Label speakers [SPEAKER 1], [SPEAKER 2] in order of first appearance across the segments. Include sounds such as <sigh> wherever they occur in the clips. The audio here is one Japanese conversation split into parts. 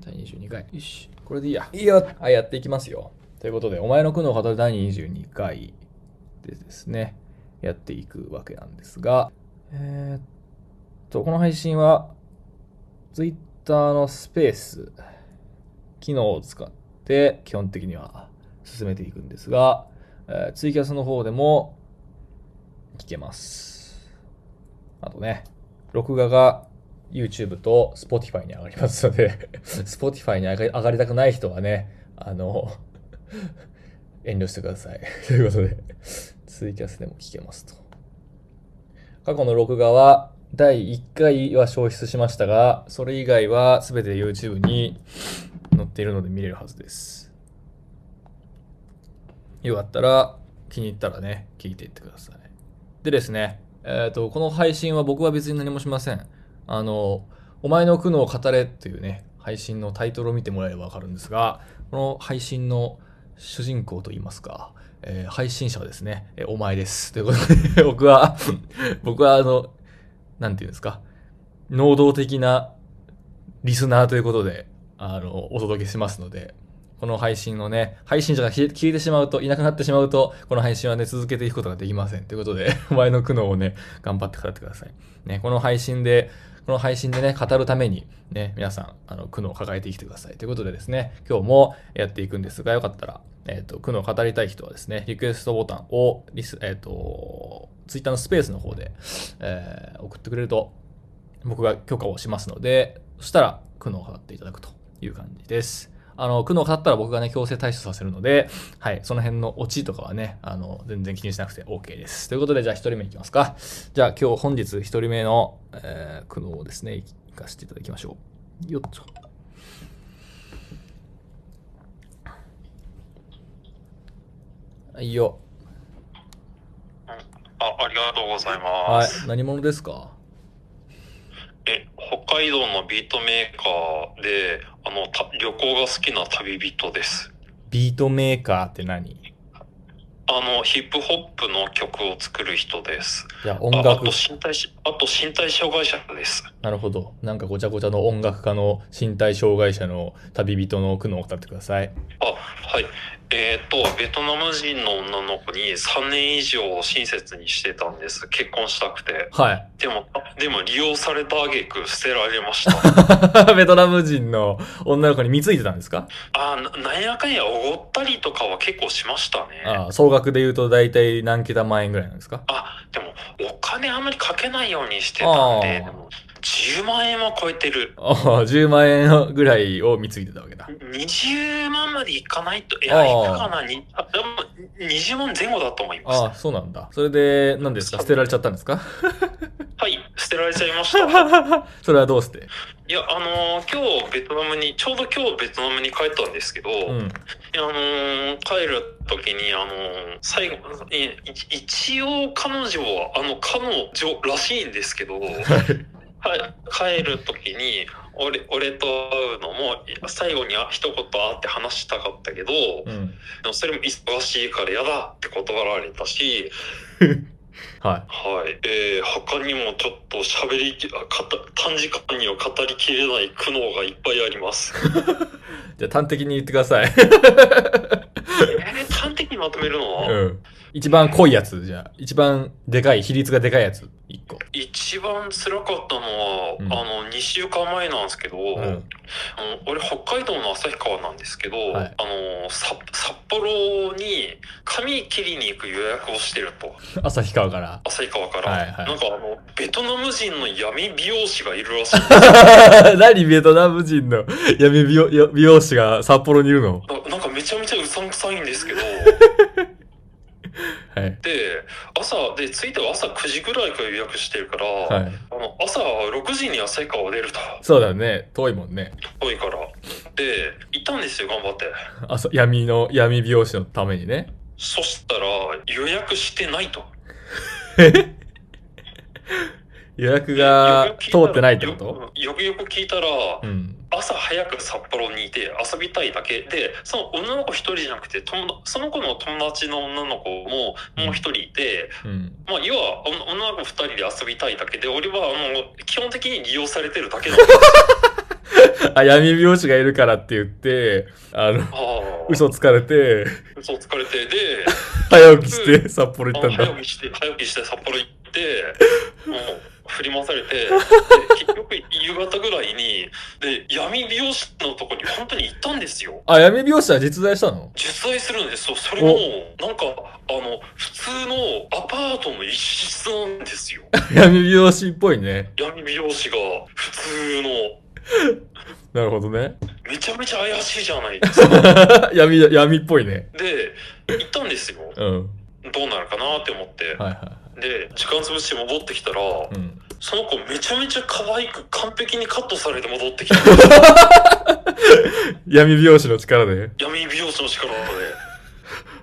[SPEAKER 1] 第22回。よし。これでいいや。いいよ。はい、やっていきますよ。ということで、お前の苦悩を語る第22回でですね、やっていくわけなんですが、えー、っと、この配信は、Twitter のスペース、機能を使って基本的には進めていくんですが、えー、ツイキャスの方でも聞けます。あとね、録画が YouTube と Spotify に上がりますので <laughs> Spotify に上がりたくない人はね、あの <laughs> 遠慮してください <laughs> ということで、ツイキャスでも聞けますと。過去の録画は第1回は消失しましたが、それ以外は全て YouTube に載っているので見れるはずです。よかったら、気に入ったらね、聞いていってください。でですね、えっ、ー、と、この配信は僕は別に何もしません。あの、お前の苦悩を語れっていうね、配信のタイトルを見てもらえればわかるんですが、この配信の主人公といいますか、えー、配信者はですね、えー、お前です。ということで <laughs> 僕は <laughs> 僕はあの、なんていうんですか、能動的なリスナーということで、あの、お届けしますので、この配信のね、配信者が消えてしまうと、いなくなってしまうと、この配信はね、続けていくことができません。ということで、<laughs> お前の苦悩をね、頑張って語ってください。ね、この配信で、この配信でね、語るために、ね、皆さん、あの、苦悩を抱えて生きてください。ということでですね、今日もやっていくんですが、よかったら、えっ、ー、と、苦悩を語りたい人はですね、リクエストボタンを、リス、えっ、ー、と、ツイッターのスペースの方で、えー、送ってくれると、僕が許可をしますので、そしたら、苦悩を語っていただくという感じです。あの、苦悩を語ったら僕がね、強制対処させるので、はい、その辺のオチとかはね、あの、全然気にしなくて OK です。ということで、じゃあ一人目いきますか。じゃあ今日本日一人目の、えー、苦悩をですね、いかせていただきましょう。よっと。はいよ。
[SPEAKER 2] あ、ありがとうございます。
[SPEAKER 1] はい。何者ですか？
[SPEAKER 2] え、北海道のビートメーカーで、あの、旅行が好きな旅人です。
[SPEAKER 1] ビートメーカーって何？
[SPEAKER 2] あの、ヒップホップの曲を作る人です。
[SPEAKER 1] いや、音楽。あ
[SPEAKER 2] と身体、あと身体障害者です。
[SPEAKER 1] なるほど。なんかごちゃごちゃの音楽家の身体障害者の旅人の苦悩を歌ってください。
[SPEAKER 2] あ、はい。えっ、ー、と、ベトナム人の女の子に3年以上親切にしてたんです。結婚したくて。
[SPEAKER 1] はい。
[SPEAKER 2] でも、でも利用された挙句捨てられました。<laughs>
[SPEAKER 1] ベトナム人の女の子に貢いでたんですか？
[SPEAKER 2] あなんやかんやおごったりとかは結構しましたね。
[SPEAKER 1] ああ、総額で言うと大体何桁万円ぐらいなんですか？
[SPEAKER 2] あ、でも、お金あんまりかけないようにしてたんで、10万円は超えてる。
[SPEAKER 1] ああ、10万円ぐらいを貢いでたわけだ。
[SPEAKER 2] 20万までいかないと、いや、いくかなにあ、でも、20万前後だと思います。
[SPEAKER 1] ああ、そうなんだ。それで、何ですか？捨てられちゃったんですか？
[SPEAKER 2] はい、捨てられちゃいました。<laughs>
[SPEAKER 1] それはどうして？
[SPEAKER 2] いや、あのー、今日ベトナムに、ちょうど今日ベトナムに帰ったんですけど、うん、あのー、帰る時に、あのー、最後、一応彼女は、あの、彼女らしいんですけど、はい、帰る時に俺俺と会うのも最後に一言会って話したかったけど、うん、でもそれも忙しいから嫌だって断られたし <laughs>
[SPEAKER 1] はい。
[SPEAKER 2] はい。えー、他にもちょっと喋りき、かた短時間には語りきれない苦悩がいっぱいあります。<laughs>
[SPEAKER 1] じゃあ端的に言ってください。
[SPEAKER 2] まとめるの
[SPEAKER 1] うん。一番濃いやつ、じゃあ。一番でかい、比率がでかいやつ、一個。
[SPEAKER 2] 一番辛かったのは、うん、あの、2週間前なんですけど、うん、あの俺、北海道の旭川なんですけど、はい、あの、札幌に髪切りに行く予約をしてると。<laughs>
[SPEAKER 1] 旭川から。
[SPEAKER 2] 旭川から。はいはい、なんかあの、ベトナム人の闇美容師がいるらしい。<laughs>
[SPEAKER 1] 何ベトナム人の闇美容 <laughs> 美容師が札幌にいるの？
[SPEAKER 2] なんかめちゃめちゃうさんくさいんですけど、<laughs>
[SPEAKER 1] はい、
[SPEAKER 2] で朝で着いては朝9時ぐらいから予約してるから、はい、あの朝6時に旭川出ると。
[SPEAKER 1] そうだね。遠いもんね。
[SPEAKER 2] 遠いから。で行ったんですよ頑張って。
[SPEAKER 1] 朝闇の闇美容師のためにね。
[SPEAKER 2] そしたら予約してないと
[SPEAKER 1] 予約が通ってないってこと？
[SPEAKER 2] よくよく聞いたら、うん、朝早く札幌にいて遊びたいだけ。でその女の子一人じゃなくてその子の友達の女の子ももう一人いて、うん、まあ要は女の子二人で遊びたいだけで俺はあの基本的に利用されてるだけなんです <laughs>
[SPEAKER 1] あ、闇美容師がいるからって言って、あの、
[SPEAKER 2] ああ。
[SPEAKER 1] 嘘つかれて、
[SPEAKER 2] 嘘つかれて、で、<laughs>
[SPEAKER 1] 早起きして札幌行ったんだ。
[SPEAKER 2] 早起きして、早起きして札幌行って、<laughs> もう振り回されて、<laughs> で結局夕方ぐらいに、で、闇美容師のとこに本当に行ったんですよ。
[SPEAKER 1] あ、闇美容師は実在したの？
[SPEAKER 2] 実在するんですよ。それも、なんか、あの、普通のアパートの一室なんですよ。<laughs>
[SPEAKER 1] 闇美容師っぽいね。
[SPEAKER 2] 闇美容師が普通の、<laughs>
[SPEAKER 1] なるほどね。
[SPEAKER 2] めちゃめちゃ怪しいじゃないですか。
[SPEAKER 1] 闇、闇っぽいね。
[SPEAKER 2] で、行ったんですよ。
[SPEAKER 1] うん。
[SPEAKER 2] どうなるかなって思って。
[SPEAKER 1] はいは
[SPEAKER 2] で、時間潰して戻ってきたら、
[SPEAKER 1] い。うん。
[SPEAKER 2] その子めちゃめちゃ可愛く完璧にカットされて戻ってきた。<laughs>
[SPEAKER 1] 闇美容師の力で？
[SPEAKER 2] 闇美容師の力で。<laughs>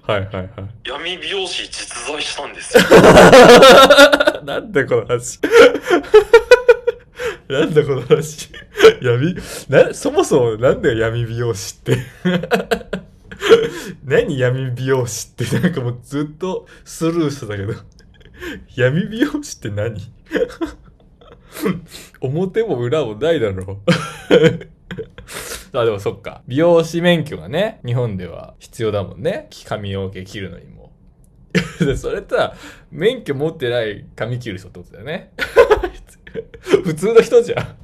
[SPEAKER 1] はいはいはい。
[SPEAKER 2] 闇美容師実在したんですよ。<laughs>
[SPEAKER 1] なんだこの話？なんだこの話？闇、な、そもそもなんだよ闇美容師って？何闇美容師って？なんかもうずっとスルーしてたけど。闇美容師って何？表も裏もないだろう。<laughs> あ、でもそっか。美容師免許がね、日本では必要だもんね。髪を毛切るのにも。<laughs> それとは、免許持ってない髪切る人ってことだよね。<laughs> 普通の人じゃん。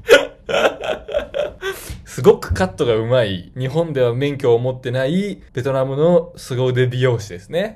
[SPEAKER 1] すごくカットがうまい、日本では免許を持ってないベトナムの凄腕美容師ですね。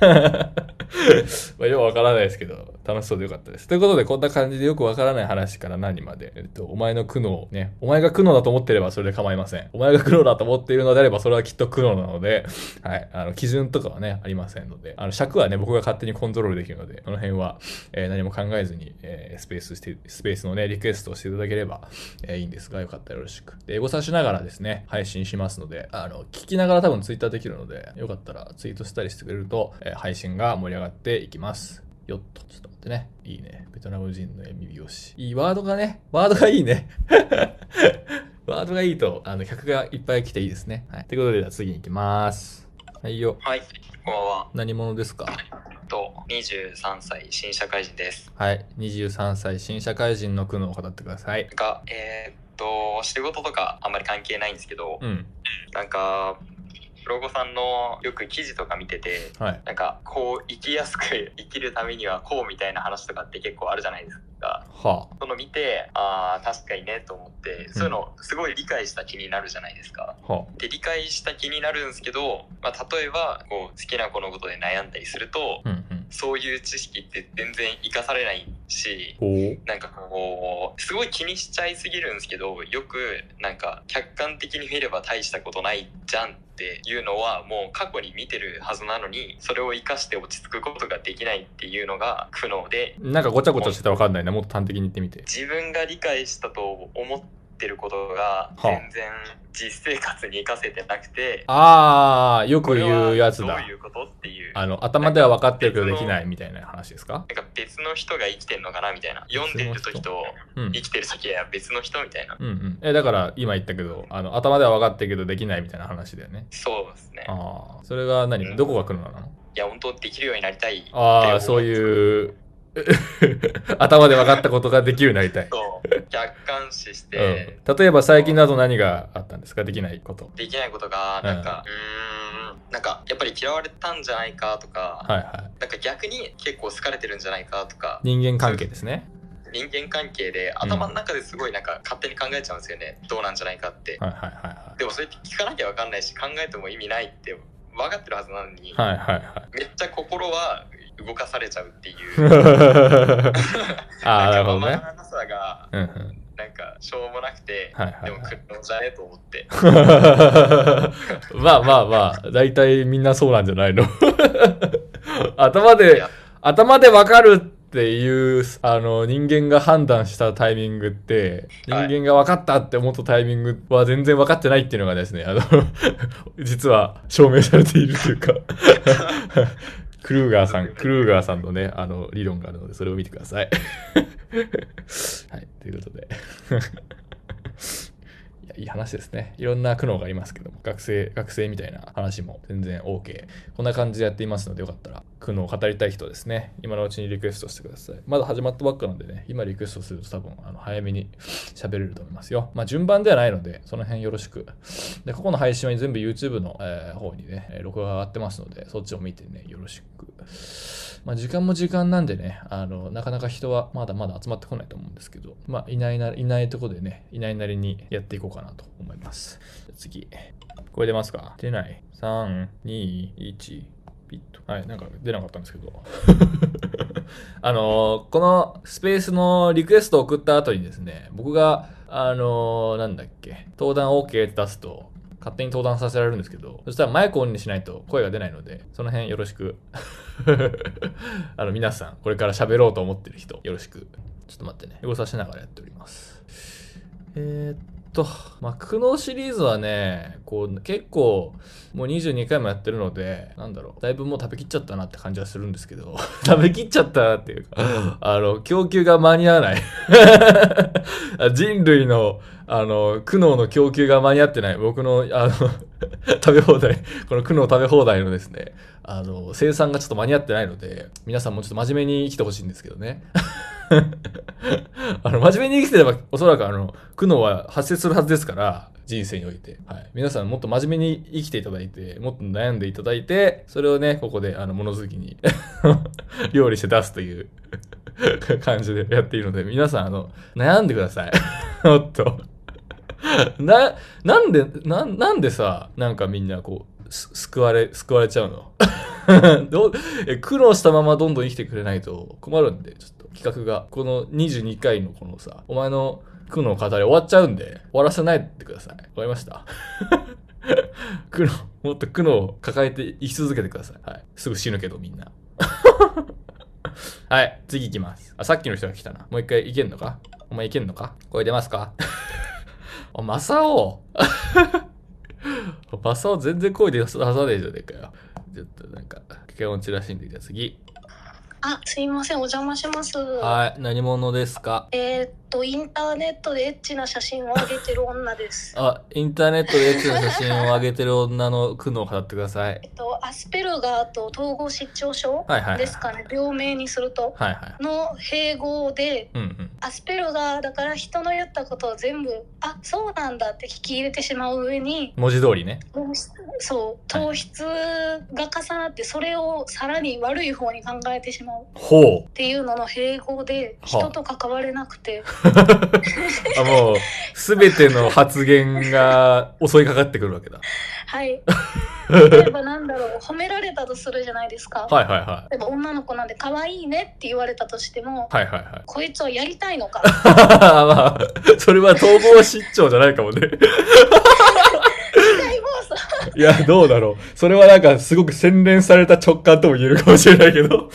[SPEAKER 1] <laughs> まあ、よくわからないですけど、楽しそうでよかったです。ということで、こんな感じでよくわからない話から何まで、えっと、お前の苦悩ね、お前が苦悩だと思ってればそれで構いません。お前が苦悩だと思っているのであれば、それはきっと苦悩なので、はい、あの、基準とかはね、ありませんので、あの、尺はね、僕が勝手にコントロールできるので、この辺は、えー何も考えずに、えースペースして、スペースのね、リクエストをしていただければ、えーいいんですが、よかったらよろしく。で、エゴサしながらですね、配信しますので、あの、聞きながら多分ツイッターできるので、よかったらツイートしたりしてくれると、えー配信が盛り上がっていきます。よっと、ちょっと待ってね。いいね。ベトナム人の闇美容師。いいワードがね、ワードがいいね。<laughs> ワードがいいと、あの、客がいっぱい来ていいですね。はい。ということで、じゃあ次に行きます。はいよ。
[SPEAKER 3] はい、こんばんは。
[SPEAKER 1] 何者ですか？
[SPEAKER 3] と、23歳新社会人です。
[SPEAKER 1] はい。23歳新社会人の苦悩を語ってください。
[SPEAKER 3] が、えーっと、仕事とかあんまり関係ないんですけど、
[SPEAKER 1] うん。
[SPEAKER 3] なんか、ブロゴさんのよく記事とか見てて、
[SPEAKER 1] はい。
[SPEAKER 3] なんか、こう、生きやすく <laughs> 生きるためにはこうみたいな話とかって結構あるじゃないですか。
[SPEAKER 1] は
[SPEAKER 3] その見て、ああ、確かにねと思って、そういうのすごい理解した気になるじゃないですか。で、理解した気になるんですけど、まあ、例えば、こう、好きな子のことで悩んだりすると、
[SPEAKER 1] あ。うんうん。
[SPEAKER 3] そういう知識って全然活かされないし。なんかこう、すごい気にしちゃいすぎるんですけど、よくなんか客観的に見れば大したことないじゃんっていうのはもう過去に見てるはずなのに、それを活かして落ち着くことができないっていうのが苦悩で、
[SPEAKER 1] なんかごちゃごちゃしてたらわかんないな。もっと端的に言ってみて。
[SPEAKER 3] 自分が理解したと思ってることが
[SPEAKER 1] はあ
[SPEAKER 3] 全然実生活に活かせてなくて、
[SPEAKER 1] ああ、よく言うやつだ
[SPEAKER 3] どう。いうことっていう。
[SPEAKER 1] あの、頭では分かってるけどできないみたいな話ですか？
[SPEAKER 3] なんか別の人が生きてんのかなみたいな。読んでる時と
[SPEAKER 1] うん。
[SPEAKER 3] 生きてる先は別の人みたいな。
[SPEAKER 1] うんうん。え、だから今言ったけど、あの、頭では分かってるけどできないみたいな話だよね。
[SPEAKER 3] そうですね。
[SPEAKER 1] ああ。それが何？どこが来るのなの？
[SPEAKER 3] いや、本当できるようになりたいって
[SPEAKER 1] ああ、そう
[SPEAKER 3] う。
[SPEAKER 1] いう、<laughs> 頭で分かったことができるようになりたい。
[SPEAKER 3] そう客観視し
[SPEAKER 1] うん
[SPEAKER 3] て、。
[SPEAKER 1] 例えば最近だと何があったんですか？できないこと。
[SPEAKER 3] できないことが、なんか、うーん、なんか、やっぱり嫌われたんじゃないかとか、
[SPEAKER 1] はいは
[SPEAKER 3] なんか逆に結構好かれてるんじゃないかとか
[SPEAKER 1] い。、人間関係ですね。
[SPEAKER 3] 人間関係で頭の中ですごいなんか勝手に考えちゃうんですよね。どうなんじゃないかって。
[SPEAKER 1] はいはいは
[SPEAKER 3] でもそれって聞かなきゃわかんないし、考えても意味ないって分かってるはずなのに、
[SPEAKER 1] いはい。はいはいは
[SPEAKER 3] めっちゃ心は動かされちゃうっていう。
[SPEAKER 1] い。<laughs> ああ、なるほどね。
[SPEAKER 3] んかままなさが、
[SPEAKER 1] うんうん。
[SPEAKER 3] なんかしょうもなくて、
[SPEAKER 1] はいはいはい
[SPEAKER 3] でも苦悩じゃねえと思って。<laughs>
[SPEAKER 1] まあまあまあ、大体みんなそうなんじゃないの？<laughs> 頭で、頭でわかるっていう、あの、人間が判断したタイミングって、人
[SPEAKER 3] はい
[SPEAKER 1] 間が分かったって思ったタイミングは全然分かってないっていうのがですね、あの、実は証明されているというか、クルーガーさん、クルーガーさんのね、あの、理論があるので、それを見てください。<laughs> はい、ということで。い、い話ですね。いろんな苦悩がありますけども、学生、学生みたいな話も全然 OK。こんな感じでやっていますので、よかったら、苦悩を語りたい人ですね、今のうちにリクエストしてください。まだ始まったばっかなんでね、今リクエストすると多分、あの、早めに喋れると思いますよ。まあ、順番ではないので、その辺よろしく。で、過去の配信は全部 YouTube の、えー、方にね、録画が上がってますので、そっちを見てね、よろしく。まあ、時間も時間なんでね、あの、なかなか人はまだまだ集まってこないと思うんですけど、まあ、いないな、いないとこでね、いないなりにやっていこうかなと思います。次。これ出ますか？出ない。3、2、1。ピッと。はい、なんか出なかったんですけど。<laughs> あの、このスペースのリクエストを送った後にですね、僕が、あの、なんだっけ、登壇 OK って出すと、勝手に登壇させられるんですけど、そしたらマイクオンにしないと声が出ないので、その辺よろしく。<laughs> <laughs> あの、皆さん、これから喋ろうと思ってる人、よろしく。ちょっと待ってね。動さしながらやっております。えー、っと、まあ、苦悩シリーズはね、こう、結構、もう22回もやってるので、なんだろう、だいぶもう食べきっちゃったなって感じはするんですけど、<laughs> 食べきっちゃったなっていうか、あの、供給が間に合わない <laughs> 人類の、あの、苦悩の供給が間に合ってない。僕の、あの <laughs> 食べ放題、この苦悩食べ放題のですね、あの、生産がちょっと間に合ってないので、皆さんもちょっと真面目に生きてほしいんですけどね。<laughs> あの、真面目に生きてれば、おそらくあの、苦悩は発生するはずですから、人生において。はい。皆さんもっと真面目に生きていただいて、もっと悩んでいただいて、それをね、ここで、あの、物好きに <laughs> 料理して出すという感じでやっているので、皆さん、あの、悩んでください。もっとな、なんで、な、なんでさ、なんかみんなこう、救われ、救われちゃうの？<laughs> どうえ苦労したままどんどん生きてくれないと困るんで、ちょっと企画が、この22回のこのさ、お前の苦悩語り終わっちゃうんで、終わらせないでください。終わりました <laughs> 苦悩、もっと苦悩を抱えて生き続けてください。はい。すぐ死ぬけどみんな。<laughs> はい、次行きます。あ、さっきの人が来たな。もう一回いけんのか？お前いけんのか？声出ますか？あ、マサオ <laughs> マサオ全然声出さねえじゃねえかよ。ちょっとなんか、危険音ちらしいんで、じゃあ次。
[SPEAKER 4] あ、すいません、お邪魔します。
[SPEAKER 1] はい、何者ですか？
[SPEAKER 4] えー、っと、インターネットでエッチな写真を上げてる女です。
[SPEAKER 1] あ、インターネットでエッチな写真を上げてる女の苦悩を語ってください。
[SPEAKER 4] えっと、アスペルガーと統合失調症ですかね、病名にすると。はいはい。の併合で、うんうん、アスペルガーだから人の言ったことを全部、あ、そうなんだって聞き入れてしまう上に、
[SPEAKER 1] 文字通りね。
[SPEAKER 4] そう、糖質が重なって、それをさらに悪い方に考えてしまう。
[SPEAKER 1] ほう。
[SPEAKER 4] っていうのの併合で、人と関われなくて。<laughs>
[SPEAKER 1] あもう、すべての発言が襲いかかってくるわけだ。
[SPEAKER 4] はい。<laughs> 例えばなんだろう、褒められたとするじゃないですか。
[SPEAKER 1] はいはいはい。
[SPEAKER 4] 例えば女の子なんで可愛いねって言われたとしても、
[SPEAKER 1] はいはいはい。
[SPEAKER 4] こいつはやりたいのか。<laughs>
[SPEAKER 1] まあ、それは統合失調じゃないかもね。いや、どうだろう。それはなんかすごく洗練された直感とも言えるかもしれないけど。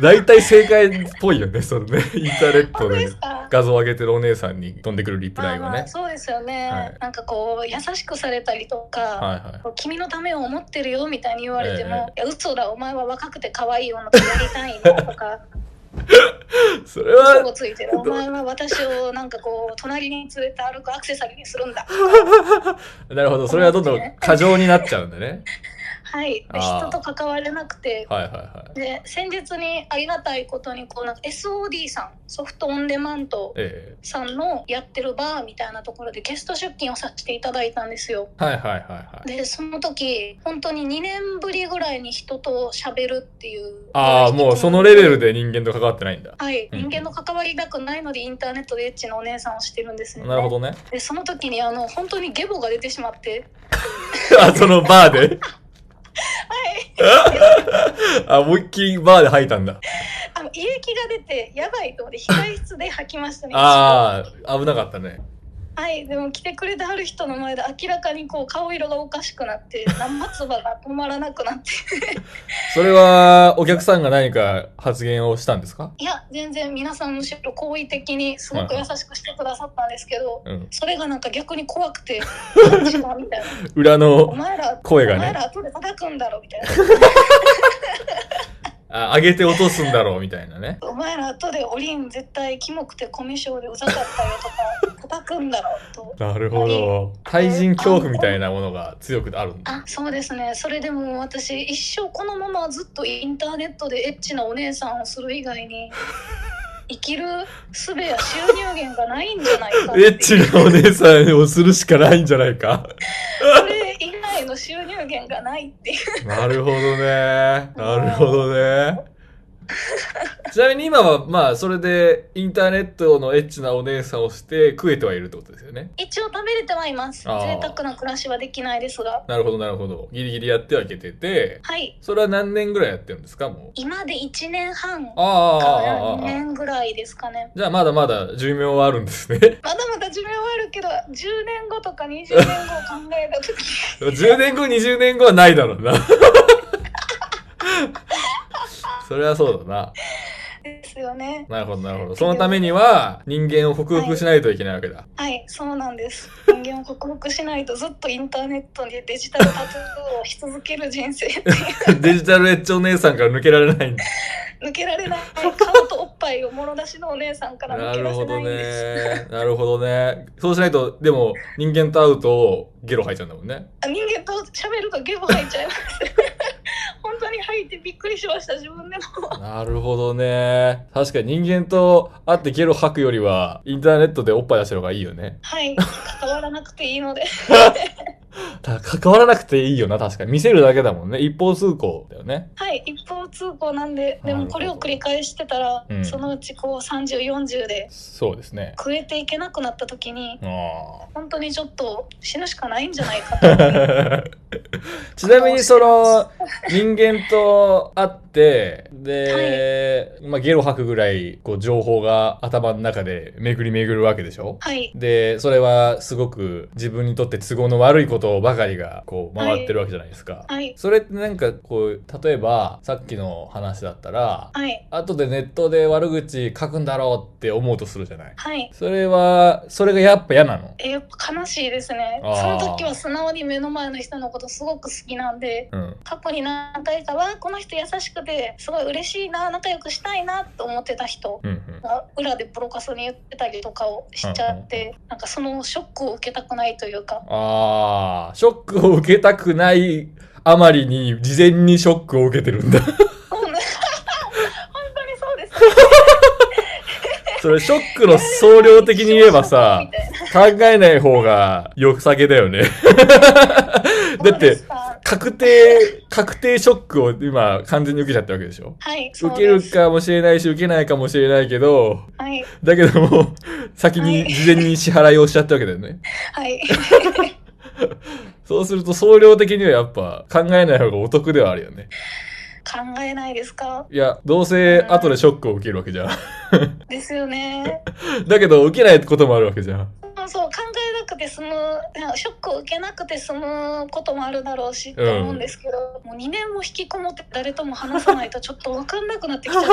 [SPEAKER 1] 大体正解っぽいよね、そのね、インターネットで画像上げてるお姉さんに飛んでくるリプライはね。まあま
[SPEAKER 4] あそうですよね、はい、なんかこう、優しくされたりとか、はいはい、君のためを思ってるよみたいに言われても、えー、いや、嘘だ、お前は若くて可愛い女とやりたいのとか。
[SPEAKER 1] それは。
[SPEAKER 4] 嘘ついてる。お前は私をなんかこう、隣に連れて歩くアクセサリーにするんだ。<laughs>
[SPEAKER 1] なるほど。それはどんどん過剰になっちゃうんだね。
[SPEAKER 4] はい、人と関われなくて、
[SPEAKER 1] はいはいはい、
[SPEAKER 4] で先日にありがたいことにこうなんか SOD さんソフトオンデマンドさんのやってるバーみたいなところでゲスト出勤をさせていただいたんですよ。
[SPEAKER 1] はいはいはいはい、
[SPEAKER 4] でその時本当に2年ぶりぐらいに人と喋るっていう
[SPEAKER 1] ああもうそのレベルで人間と関わってないんだ。
[SPEAKER 4] はい、うん、人間の関わりたくないのでインターネットでエッチなお姉さんをしてるんです
[SPEAKER 1] ね。なるほどね。
[SPEAKER 4] でその時にあの本当にゲボが出てしまって。<laughs>
[SPEAKER 1] あそのバーで？あ、思いっきりバーで吐いたんだ。
[SPEAKER 4] あの、胃液が出て、やばいと思って、控室で吐きましたね。
[SPEAKER 1] ああ、危なかったね。
[SPEAKER 4] はいでも来てくれてはる人の前で明らかにこう顔色がおかしくなって生唾が止まらなくなって。<laughs>
[SPEAKER 1] それはお客さんが何か発言をしたんですか？
[SPEAKER 4] いや全然皆さんむしろ好意的にすごく優しくしてくださったんですけど、うん、それがなんか逆に怖くて <laughs>
[SPEAKER 1] 裏の
[SPEAKER 4] お前ら
[SPEAKER 1] 声がね。
[SPEAKER 4] お前ら後で叩くんだろみたいな <laughs>
[SPEAKER 1] あ上げて落とすんだろうみたいなね。<laughs>
[SPEAKER 4] お前ら後でおりん絶対キモくてコミュ障でうざかったよとか叩くんだろう
[SPEAKER 1] と。なるほど。対人恐怖みたいなものが強くあるん
[SPEAKER 4] だ。あそうですね。それでも私一生このままずっとインターネットでエッチなお姉さんをする以外に <laughs> 生きる術や収入源がないんじゃないか <laughs>
[SPEAKER 1] エッチなお姉さんをするしかないんじゃないか。
[SPEAKER 4] それ以外の収入源がないっていう。
[SPEAKER 1] なるほどね。なるほどね。ちなみに今はまあそれでインターネットのエッチなお姉さんをして食えてはいるってことですよね。
[SPEAKER 4] 一応食べれてはいます。贅沢な暮らしはできないですが。
[SPEAKER 1] なるほどなるほど。ギリギリやってはいけてて。
[SPEAKER 4] はい。
[SPEAKER 1] それは何年ぐらいやってるんですかもう？
[SPEAKER 4] 今で1年半か
[SPEAKER 1] 2
[SPEAKER 4] 年ぐらいですかね。
[SPEAKER 1] じゃあまだまだ寿命はあるんですね。<laughs>
[SPEAKER 4] まだまだ寿命はあるけど10年後とか20年後を考えた時。
[SPEAKER 1] 10年後20年後はないだろうな。<laughs> それはそうだな。
[SPEAKER 4] ですよね。
[SPEAKER 1] なるほど、なるほど。そのためには、人間を克服しないといけないわけだ。
[SPEAKER 4] はい、はい、そうなんです。人間を克服しないとずっとインターネットにデジタルタトゥーをし続ける人生 <laughs>
[SPEAKER 1] デジタルエッチお姉さんから抜けられないんだ。
[SPEAKER 4] 抜けられない顔とおっぱいをもろ出しのお姉さんから抜け出せないんです
[SPEAKER 1] なるほどねなるほどねそうしないとでも人間と会うとゲロ吐いちゃうんだもんね。
[SPEAKER 4] あ人間と喋るとゲロ吐いちゃいます。<laughs> 本当に吐いてびっくりしました自分でも。
[SPEAKER 1] なるほどね。確かに人間と会ってゲロ吐くよりはインターネットでおっぱい出した方がいいよね。
[SPEAKER 4] はい。関わらなくていいので <laughs> <laughs>
[SPEAKER 1] 関わらなくていいよな、確かに。見せるだけだもんね。一方通行だよね。
[SPEAKER 4] はい、一方通行なんで、でもこれを繰り返してたら、うん、そのうちこう30、40で、
[SPEAKER 1] そうですね。
[SPEAKER 4] 食えていけなくなった時に、本当にちょっと死ぬしかないんじゃないか
[SPEAKER 1] と。<laughs> ちなみにその、人間と会って、で、はい、まあゲロ吐くぐらい、こう情報が頭の中で巡り巡るわけでしょ？
[SPEAKER 4] はい。
[SPEAKER 1] で、それはすごく自分にとって都合の悪いことばかりがこう回ってるわけじゃないですか。
[SPEAKER 4] はい。
[SPEAKER 1] それってなんかこう、例えばさっきの話だったら、
[SPEAKER 4] はい。
[SPEAKER 1] 後でネットで悪口書くんだろうって思うとするじゃない。
[SPEAKER 4] はい。
[SPEAKER 1] それは、それがやっぱ嫌なの？
[SPEAKER 4] え、やっぱ悲しいですね。その時は素直に目の前の人のことすごく好きなんで、
[SPEAKER 1] うん、
[SPEAKER 4] 過去に何回かはこの人優しくてすごい嬉しいな仲良くしたいなと思ってた人が裏でプロカスに言ってたりとかをしちゃって、うんうん、なんかそのショックを受けたくないというか
[SPEAKER 1] ああショックを受けたくないあまりに事前にショックを受けてるんだ本
[SPEAKER 4] 当にそうです、
[SPEAKER 1] それショックの総量的に言えばさ考えない方が良さげだよね <laughs> だって確定、確定ショックを今完全に受けちゃったわけでしょ？
[SPEAKER 4] はい。
[SPEAKER 1] 受けるかもしれないし、受けないかもしれないけど、
[SPEAKER 4] はい。
[SPEAKER 1] だけども、先に、事前に支払いをしちゃったわけだよね。
[SPEAKER 4] はい。<laughs>
[SPEAKER 1] そうすると、総量的にはやっぱ考えない方がお得ではあるよね。
[SPEAKER 4] 考えないですか？
[SPEAKER 1] いや、どうせ後でショックを受けるわけじゃん。
[SPEAKER 4] ですよね。<laughs>
[SPEAKER 1] だけど、受けないこともあるわけじゃん。
[SPEAKER 4] そう考えなくて済むショックを受けなくて済むこともあるだろうし、と思うんですけどもう2年も引きこもって誰とも話さないとちょっと分かんなくなってきちゃって。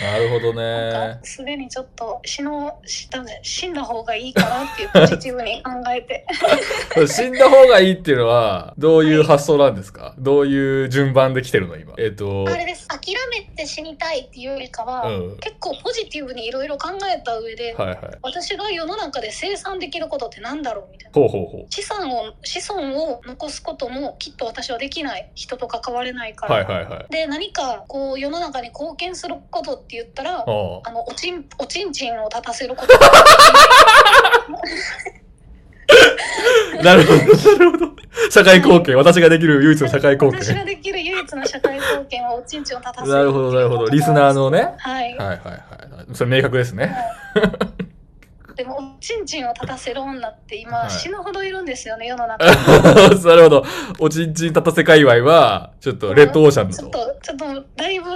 [SPEAKER 1] なるほどね。
[SPEAKER 4] すでにちょっと死の死んだ方がいいかなっていうポジティブに考えて。<laughs>
[SPEAKER 1] 死んだ方がいいっていうのはどういう発想なんですか、はい、どういう順番で来てるの今？えっ、ー、と
[SPEAKER 4] あれです。諦めて死にたいっていうよりかは、うん、結構ポジティブにいろいろ考えた上で、
[SPEAKER 1] はいはい、
[SPEAKER 4] 私が世の中で生産できることってなんだろうみたいな
[SPEAKER 1] ほうほうほう
[SPEAKER 4] 資産を子孫を残すこともきっと私はできない人と関われないから、
[SPEAKER 1] はいはいはい、
[SPEAKER 4] で何かこう世の中に貢献することって言ったらあのおちんおちんちんを立たせること <laughs>
[SPEAKER 1] なるほど、なるほど。社会貢献、私ができる唯一の社会貢献。
[SPEAKER 4] 私ができる唯一の社会貢献はおちんちんを立たせる。
[SPEAKER 1] なるほど、なるほど。リスナーのね。
[SPEAKER 4] はい。
[SPEAKER 1] はいはいはい。それ明確ですね。<laughs>
[SPEAKER 4] でもおちんちんを立たせる女って今、死ぬほどいるんですよね世の中
[SPEAKER 1] に。<laughs> なるほど。おちんちん立たせ界隈はちょっとレッドオーシャン
[SPEAKER 4] の。ちょっとちょっとだいぶ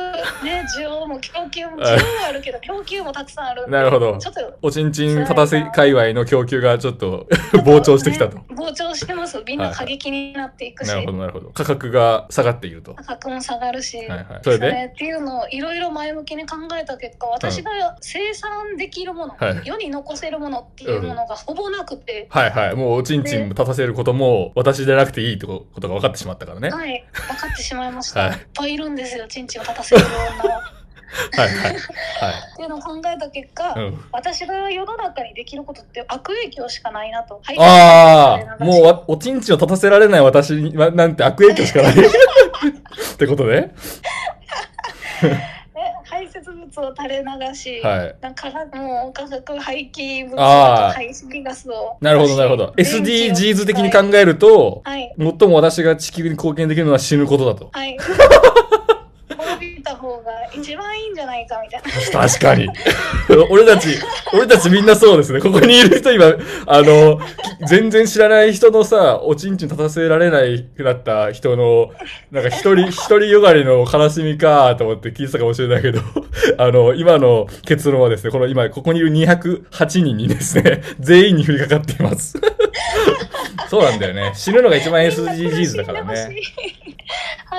[SPEAKER 4] ね <laughs> 需要も供給も需要もあるけど供給もたくさんある。
[SPEAKER 1] なるほど。ちょっとおちんちん立たせ界隈の供給がちょっと <laughs> 膨張してきたと、ね、
[SPEAKER 4] 膨張してます。みんな過激になっていくし、
[SPEAKER 1] はいはい、なるほどなるほど。価格が下がっていると。
[SPEAKER 4] 価格も下がるし、はい
[SPEAKER 1] はい、それで？
[SPEAKER 4] っていうのをいろいろ前向きに考えた結果私が生産できるもの、はい、世に残せるるものっていうものがほぼなくて。
[SPEAKER 1] はいはい。もうおちんちん立たせることも私じゃなくていいってことが分かってしまったからね。
[SPEAKER 4] はい。分かってしまいました。はい、いっぱいいるんですよ、ちんちんを立たせる女は。<laughs> はいはいはい、っていうのを考えた結果、うん、私が世の中にできることって悪影響しかないなと。
[SPEAKER 1] ああ、もうおちんちんを立たせられない私なんて悪影響しかない <laughs> ってことね。<laughs>
[SPEAKER 4] 排泄物を垂れ流し、はい、なんかもう化学廃棄物と排出ガスを。
[SPEAKER 1] なるほどなるほど。SDGs 的に考えると、はい、最も私が地球に貢献できるのは死ぬことだと。はい <laughs>
[SPEAKER 4] た方が一番いいんじゃないかみたい
[SPEAKER 1] な。確かに。<laughs> 俺たち、俺たちみんなそうですね。ここにいる人今、あの、全然知らない人のさ、おちんちん立たせられないくなった人の、なんか一人、一人よがりの悲しみかと思って聞いてたかもしれないけど、<laughs> あの、今の結論はですね、この今、ここにいる208人にですね、全員に降りかかっています。<laughs> そうなんだよね。死ぬのが一番 SDGs だからね。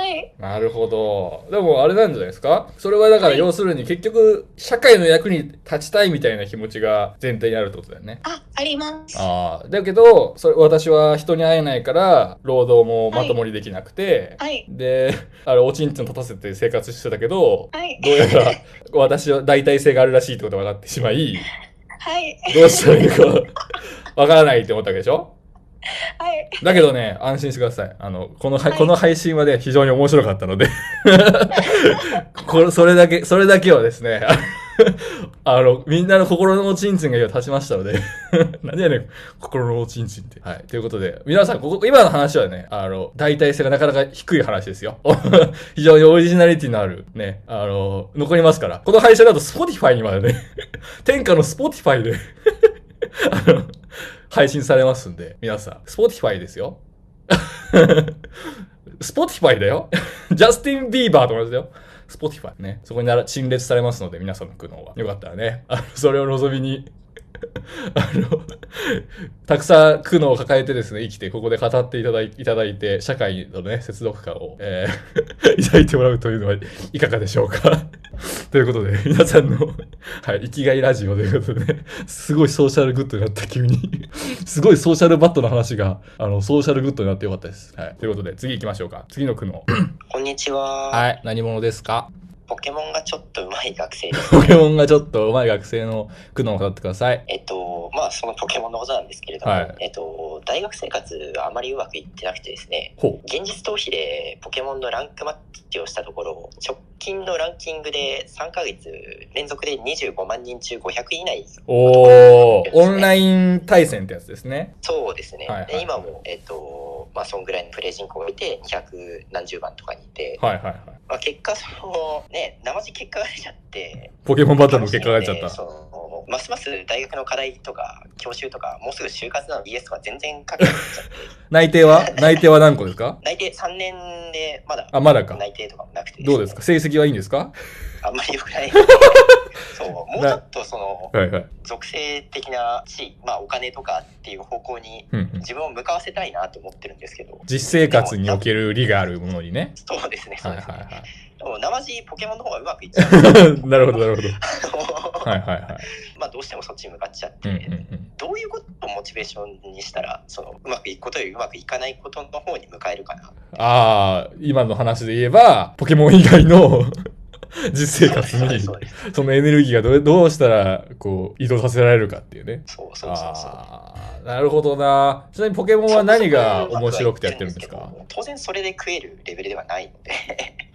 [SPEAKER 4] はい。
[SPEAKER 1] なるほど。でもあれなんじゃないですか？それはだから要するに結局社会の役に立ちたいみたいな気持ちが前提にあるってことだよね。
[SPEAKER 4] あ、あります。
[SPEAKER 1] ああ。だけど、それ私は人に会えないから労働もまともにできなくて、はい。で、あれおちんちん立たせて生活してたけど、はい。どうやら私は代替性があるらしいってことが分かってしまい、<laughs>
[SPEAKER 4] はい。
[SPEAKER 1] どうしたらいいかわからないって思ったわけでしょ？はい。だけどね、安心してください。あの、この、はい、この配信はね、非常に面白かったので <laughs> これ、それだけ、それだけはですね、<laughs> あの、みんなの心のおちんちんが今立ちましたので <laughs> 何やねん、心のおちんちんって。はい。ということで、皆さん、ここ、今の話はね、あの、代替性がなかなか低い話ですよ。非常にオリジナリティのある、ね、あの、残りますから。この配信だと Spotify にまでね天下の Spotify であの、配信されますんで、皆さん、Spotify ですよ。<laughs> Spotify だよ。ジャスティン・ビーバーと同じだよ。Spotify ね。そこになら陳列されますので、皆さんの苦悩は。よかったらね、あの、それを望みに <laughs> あの、たくさん苦悩を抱えてですね、生きて、ここで語っていただいいただいて、社会のね、接続感を、えー、<laughs> 抱いてもらうというのはいかがでしょうか？<laughs> ということで、皆さんの、はい、生きがいラジオということで、ね、すごいソーシャルグッドになった、急に。すごいソーシャルバットの話が、あの、ソーシャルグッドになってよかったです。はい。ということで、次行きましょうか。次の苦悩。
[SPEAKER 5] こんにちは。
[SPEAKER 1] はい、何者ですか？
[SPEAKER 5] ポケモンがちょっと上手い学生です、
[SPEAKER 1] ね、<laughs> ポケモンがちょっと上手い学生の苦悩を語ってください。
[SPEAKER 5] えっと、まあ、そのポケモンのことなんですけれども、はい、えっと、大学生活あまりうまくいってなくてですね、現実逃避でポケモンのランクマッチをしたところ、直近のランキングで3ヶ月連続で25万人中500位以内、ね、
[SPEAKER 1] おー、オンライン対戦ってやつですね。
[SPEAKER 5] そうですね。はいはいはい、今も、えっと、まあ、そんぐらいのプレイ人口を見て、200何十万とかにいて、
[SPEAKER 1] はいはいはい。
[SPEAKER 5] まあ、結果、その、ね、生地結果が出ちゃって、
[SPEAKER 1] ポケモンバトルの結果が出ちゃった。そ
[SPEAKER 5] のますます大学の課題とか、教習とか、もうすぐ就活なの ES とか全然書けなくなっちゃって。
[SPEAKER 1] 内定は？内定は何個ですか？
[SPEAKER 5] 内定3年で、まだ。
[SPEAKER 1] あ、まだか。
[SPEAKER 5] 内定とかもなくて、
[SPEAKER 1] ね、どうですか？成績はいいんですか？
[SPEAKER 5] あんまり良くない。<laughs> そう、もうちょっとその、はいはい、属性的な地位、まあお金とかっていう方向に自分を向かわせたいなと思ってるんですけど。
[SPEAKER 1] 実生活における利があるものにね。
[SPEAKER 5] そうですね、そうですね。はいはいはい生地ポケモンの方がうまくいっちゃ
[SPEAKER 1] う。<laughs> なるほど、なるほど。<laughs> はいはいはい。
[SPEAKER 5] まあどうしてもそっちに向かっちゃって、うんうんうん、どういうことをモチベーションにしたら、そのうまくいくことよりうまくいかないことの方に向かえるかな。
[SPEAKER 1] ああ、今の話で言えば、ポケモン以外の <laughs> 実生活に、そのエネルギーがどどうしたら、こう、移動させられるかっていうね。
[SPEAKER 5] そうそうそうそう。
[SPEAKER 1] なるほどな。ちなみにポケモンは何が面白くてやってるんですか？
[SPEAKER 5] 当然それで食えるレベルではないので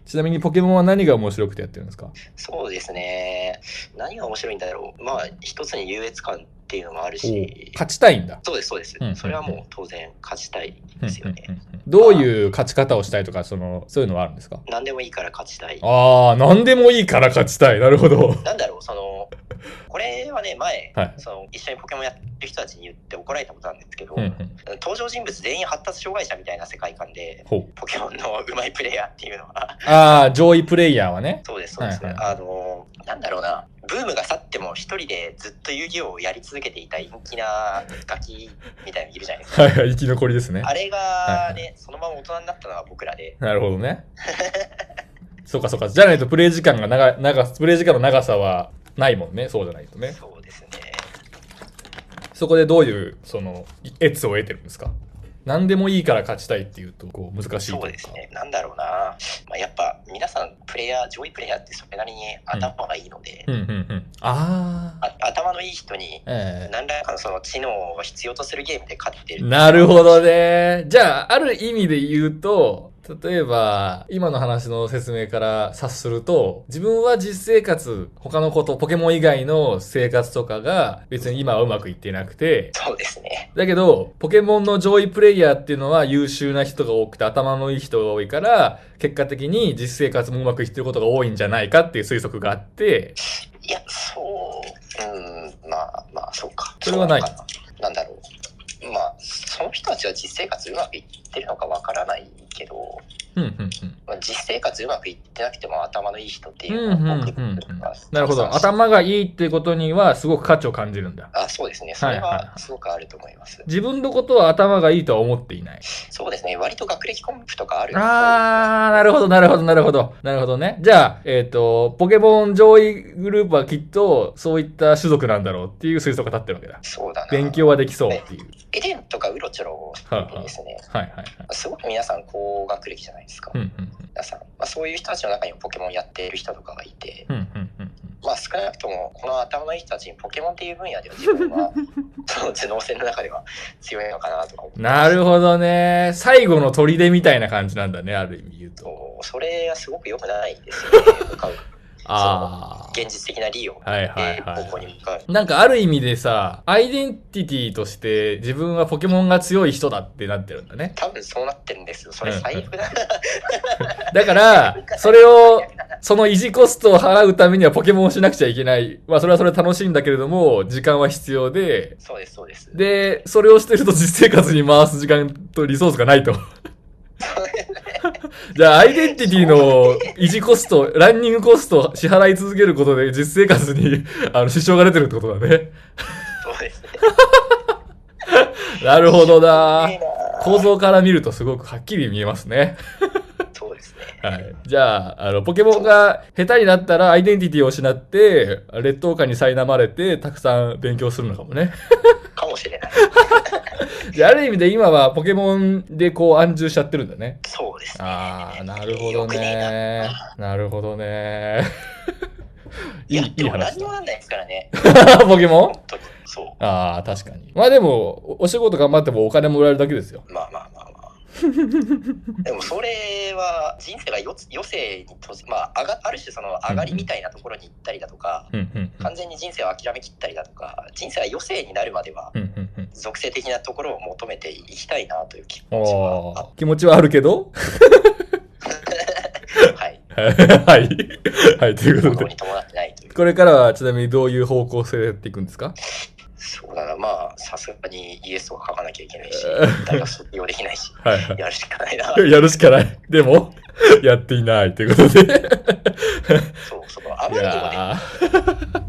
[SPEAKER 1] ちなみにポケモンは何が面白くてやってるんですか？
[SPEAKER 5] そうですね。何が面白いんだろう。まあ、一つに優越感っていうのもあるし。
[SPEAKER 1] 勝ちたいんだ。
[SPEAKER 5] そうです、そうです。うんうんうん、それはもう当然勝ちたいですよね。うんうん
[SPEAKER 1] うん、どういう勝ち方をしたいとか、その、そういうのはあるんですか？
[SPEAKER 5] 何でもいいから勝ちたい。
[SPEAKER 1] ああ、何でもいいから勝ちたい。なるほど。
[SPEAKER 5] なんだろう、その、これはね、前、はい、その一緒にポケモンやってる人たちに言って怒られたことなんですけど、うんうん、登場人物全員発達障害者みたいな世界観で、ポケモンのうまいプレイヤーっていうのは。
[SPEAKER 1] ああ、上位プレイヤーはね。
[SPEAKER 5] そうです、そうです。はいはい、あの、なんだろうな、ブームが去っても一人でずっと遊戯王をやり続けていた陰気なガキみたいなのいるじゃないですか。
[SPEAKER 1] はいはい、生き残りですね。
[SPEAKER 5] あれがね、はいはい、そのまま大人になったのは僕らで。
[SPEAKER 1] なるほどね。そうかそうか。じゃないとプレイ時間が長、長、プレイ時間の長さはないもんね。そうじゃないとね。
[SPEAKER 5] そうですね。
[SPEAKER 1] そこでどういう、その、エツを得てるんですか？何でもいいから勝ちたいっていうとこう難しい
[SPEAKER 5] そうですね。なんだろうな、まあ、やっぱ皆さんプレイヤー上位プレイヤーってそれなりに頭がいいので、うんうんうん。うん、ああ頭のいい人に何らかのその知能を必要とするゲームで勝ってる、
[SPEAKER 1] なるほどね。じゃあある意味で言うと例えば、今の話の説明から察すると、自分は実生活、他のこと、ポケモン以外の生活とかが別に今はうまくいってなくて、
[SPEAKER 5] そうですね。
[SPEAKER 1] だけど、ポケモンの上位プレイヤーっていうのは優秀な人が多くて頭のいい人が多いから、結果的に実生活もうまくいってることが多いんじゃないかっていう推測があって、
[SPEAKER 5] いや、そう、うん、まあ、まあ、そうか。
[SPEAKER 1] それはない。
[SPEAKER 5] なんだろう。まあ、その人たちは実生活うまくいってるのかわからないけど、うんうんうん。まあ、実生活うまくいってなくても頭のいい人っていうのは僕
[SPEAKER 1] なるほど。頭がいいっていうことにはすごく価値を感じるんだ。
[SPEAKER 5] あそうですね。それはすごくあると思います、はいはい
[SPEAKER 1] 自分のことは頭がいいとは思っていない。
[SPEAKER 5] そうですね。割と学歴コンプとかある
[SPEAKER 1] ああなるほどなるほどなるほどなるほどね。じゃあえっ、ー、とポケモン上位グループはきっとそういった種族なんだろうっていう推測が立ってるわけだ。
[SPEAKER 5] そうだ
[SPEAKER 1] な。勉強はできそうっていう。
[SPEAKER 5] エデンとかウロチョロですね、はいはいはい、すごく皆さん高学歴じゃないですか、うんうんうん、皆さん、まあ、そういう人たちの中にもポケモンやっている人とかがいて、うんうんうん、まあ少なくともこの頭のいい人たちにポケモンっていう分野では自分は <laughs> その頭脳戦の中では強いのかなとか思って。
[SPEAKER 1] なるほどね。最後の砦みたいな感じなんだねある意味言うと。
[SPEAKER 5] それはすごく良くないですよね <laughs> ああ。現実的な利用はいはいはい、方向に向か
[SPEAKER 1] う。なんかある意味でさ、アイデンティティとして自分はポケモンが強い人だってなってるんだね。
[SPEAKER 5] 多分そうなってるんですよ。それ最悪だ。<laughs>
[SPEAKER 1] だから、それを、その維持コストを払うためにはポケモンをしなくちゃいけない。まあそれはそれ楽しいんだけれども、時間は必要で。
[SPEAKER 5] そうですそうです。
[SPEAKER 1] で、それをしてると実生活に回す時間とリソースがないと。<laughs> じゃあ、アイデンティティの維持コスト、ランニングコストを支払い続けることで実生活にあの支障が出てるってことだね。
[SPEAKER 5] そうですね。<laughs>
[SPEAKER 1] なるほどな構造から見るとすごくはっきり見えますね。はい。<laughs> じゃあ、あの、ポケモンが下手になったらアイデンティティを失って、劣等感に苛まれて、たくさん勉強するのかもね。<laughs>
[SPEAKER 5] かもしれない。<laughs>
[SPEAKER 1] じゃあ、ある意味で今はポケモンでこう安住しちゃってるんだね。
[SPEAKER 5] そうです、
[SPEAKER 1] ね。ああ、なるほどね。なるほどね。
[SPEAKER 5] いい、いい話。何もなんないですからね。
[SPEAKER 1] ポケモン？
[SPEAKER 5] そう。
[SPEAKER 1] ああ、確かに。まあでも、お仕事頑張ってもお金もらえるだけですよ。
[SPEAKER 5] まあまあまあまあ。<laughs> でもそれは人生が余生にとまあ、ある種その上がりみたいなところに行ったりだとか、完全に人生を諦めきったりだとか人生が余生になるまでは属性的なところを求めていきたいなという気持ちは
[SPEAKER 1] 気持ちはあるけど？<laughs>
[SPEAKER 5] はい。<laughs>
[SPEAKER 1] はい。はい、ということで。これからはちなみにどういう方向性でやっていくんですか？
[SPEAKER 5] そうだな、まあ、さすがにイエスを書かなきゃいけないし、大学卒業できないし、<laughs> はい、やるしかないな。<laughs>
[SPEAKER 1] やるしかない。でも、<laughs> やっていないということで。
[SPEAKER 5] そう、その、あまりにもね。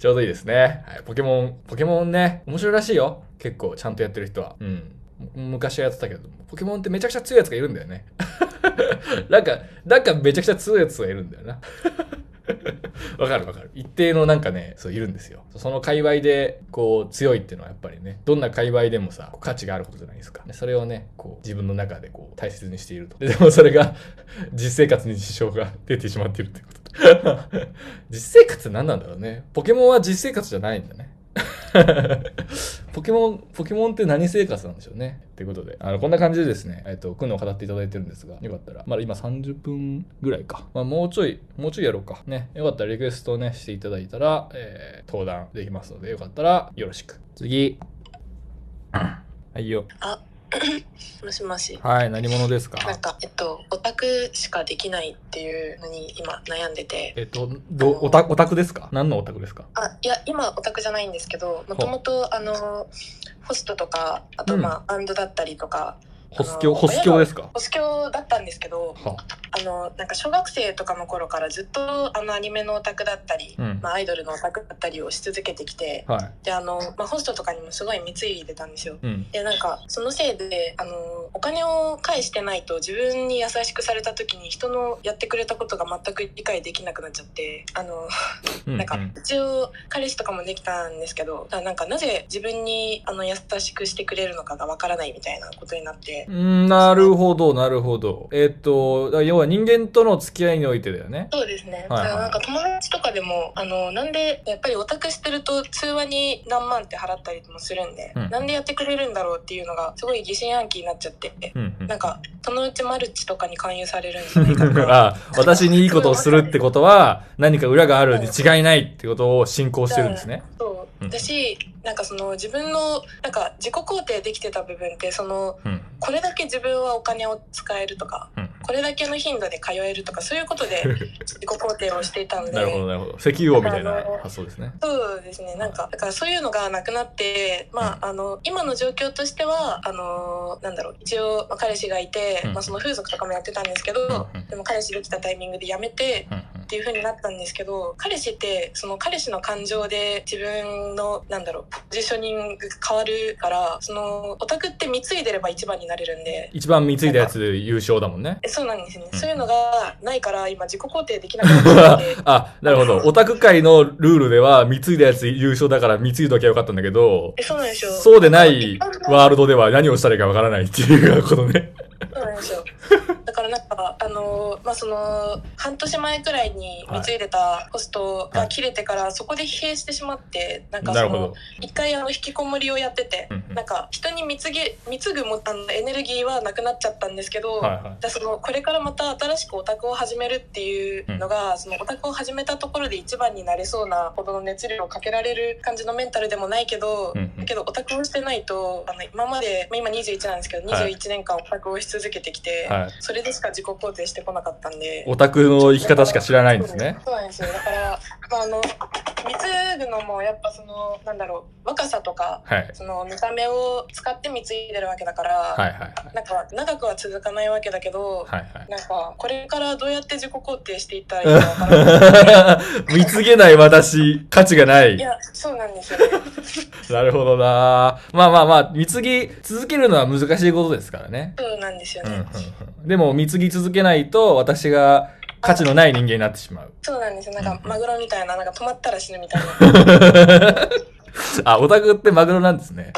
[SPEAKER 1] ちょうどいいですね。はい、ポケモン、ポケモンね、面白いらしいよ。結構、ちゃんとやってる人は。うん。昔はやってたけど、ポケモンってめちゃくちゃ強いやつがいるんだよね。なんか、なんかめちゃくちゃ強いやつがいるんだよな。<laughs> わかるわかる。一定のなんかね、そういるんですよ。その界隈でこう強いっていうのはやっぱりね、どんな界隈でもさ、価値があることじゃないですか。それをね、こう自分の中でこう大切にしていると。でもそれが <laughs> 実生活に支障が出てしまっているってこと。<laughs> 実生活って何なんだろうね。ポケモンは実生活じゃないんだね。<laughs> ポケモン、ポケモンって何生活なんでしょうね。ってことで、あの、こんな感じでですね、えっ、と、苦悩を語っていただいてるんですが、よかったら、まだ今30分ぐらいか。まあ、もうちょい、もうちょいやろうか。ね。よかったらリクエストをね、していただいたら、えー、登壇できますので、よかったらよろしく。次。<clears throat> はいよ。
[SPEAKER 6] あ、<coughs> もしもし。
[SPEAKER 1] はい、何者ですか？
[SPEAKER 6] なんか、えっと、オタクしかできないっていうのに今悩んでて。
[SPEAKER 1] えっと、ど、オタ、オタクですか？何のオタクですか？
[SPEAKER 6] あ、いや、今オタクじゃないんですけど、もともと、あの。ホストとか、あと、まあ、バンドだったりとか。
[SPEAKER 1] ホス教ホス教ですか？
[SPEAKER 6] ホス教だったんですけどあのなんか小学生とかの頃からずっとあのアニメのオタクだったり、うん、まあ、アイドルのオタクだったりをし続けてきて、はい、であの、まあ、ホストとかにもすごい貢いでたんですよ。うん、でなんかそのせいであのお金を返してないと自分に優しくされた時に人のやってくれたことが全く理解できなくなっちゃってあのなんか一応彼氏とかもできたんですけどなんかなぜ自分にあの優しくしてくれるのかがわからないみたいなことになって
[SPEAKER 1] なるほどなるほど。えー、っと要は人間との付き合いにおいてだよね。
[SPEAKER 6] そうですね、はいはい、なんか友達とかでもあのなんでやっぱりオタクしてると通話に何万って払ったりもするんで、うん、なんでやってくれるんだろうっていうのがすごい疑心暗鬼になっちゃって、うんうん、なんかそのうちマルチとかに勧誘されるんじゃないか <laughs>
[SPEAKER 1] あ私にいいことをするってことは何か裏があるに違いないってことを信仰してるんですね。
[SPEAKER 6] そう。だし、なんかその自分のなんか自己肯定できてた部分ってその、うん、これだけ自分はお金を使えるとか、うん、これだけの頻度で通えるとかそういうことで <laughs> 自己肯定をしていたので。
[SPEAKER 1] なるほどなるほど。石油王みたいな発想ですね。
[SPEAKER 6] そうですね。なんかだからそういうのがなくなってまあ、うん、あの今の状況としてはあのなんだろう一応、まあ、彼氏がいて、まあ、その風俗とかもやってたんですけど、でも彼氏できたタイミングで辞めて、っていう風になったんですけど彼氏ってその彼氏の感情で自分のなんだろうポジショニング変わるからそのオタクって貢いでれば一番になれるんで。
[SPEAKER 1] 一番貢いだやつ優勝だもんね。
[SPEAKER 6] そうなんですね、うん、そういうのがないから今自己肯定できなくなって <laughs>
[SPEAKER 1] あなるほど。オタク界のルールでは貢いだやつ優勝だから貢いどきゃよかったんだけど
[SPEAKER 6] そうなんですよ。
[SPEAKER 1] そうでないワールドでは何をしたらいいかわからないっていうことね
[SPEAKER 6] そうなんですよ。だからなんかあのまあその半年前くらいに貢いでたホストが切れてからそこで疲弊してしまってなんかその一回あの引きこもりをやってて、なんか人に貢ぎ貢ぐもあのエネルギーはなくなっちゃったんですけど、はいはい、そのこれからまた新しくオタクを始めるっていうのが、うん、そのオタクを始めたところで一番になれそうなほどの熱量をかけられる感じのメンタルでもないけど、うんだけどオタクをしてないとあの今まで、まあ、今21なんですけど21年間オタクをし続けてきて、はい、それでしか自己肯定してこなかったんで。
[SPEAKER 1] オタクの生き方しか知らないんですね。
[SPEAKER 6] そうなんですよ。だから、まあ、あの貢ぐのもやっぱそのなんだろう若さとか、はい、その見た目を使って貢いでるわけだから、はいはいはい、なんか長くは続かないわけだけど、はいはい、なんかこれからどうやって自己肯定していったらいいか分からない
[SPEAKER 1] 貢げない私価値がない。
[SPEAKER 6] いやそうなんですよね。<laughs>
[SPEAKER 1] なるほどな。まあまあまあ貢ぎ続けるのは難しいことですからね。
[SPEAKER 6] そうなんですよね、うんうん
[SPEAKER 1] うん、でも貢ぎ続けないと私が価値のない人間になってしまう。
[SPEAKER 6] そうなんですよ。なんか、マグロみたいな、なんか止まったら死ぬみたいな。<laughs>
[SPEAKER 1] あ、オタクってマグロなんですね。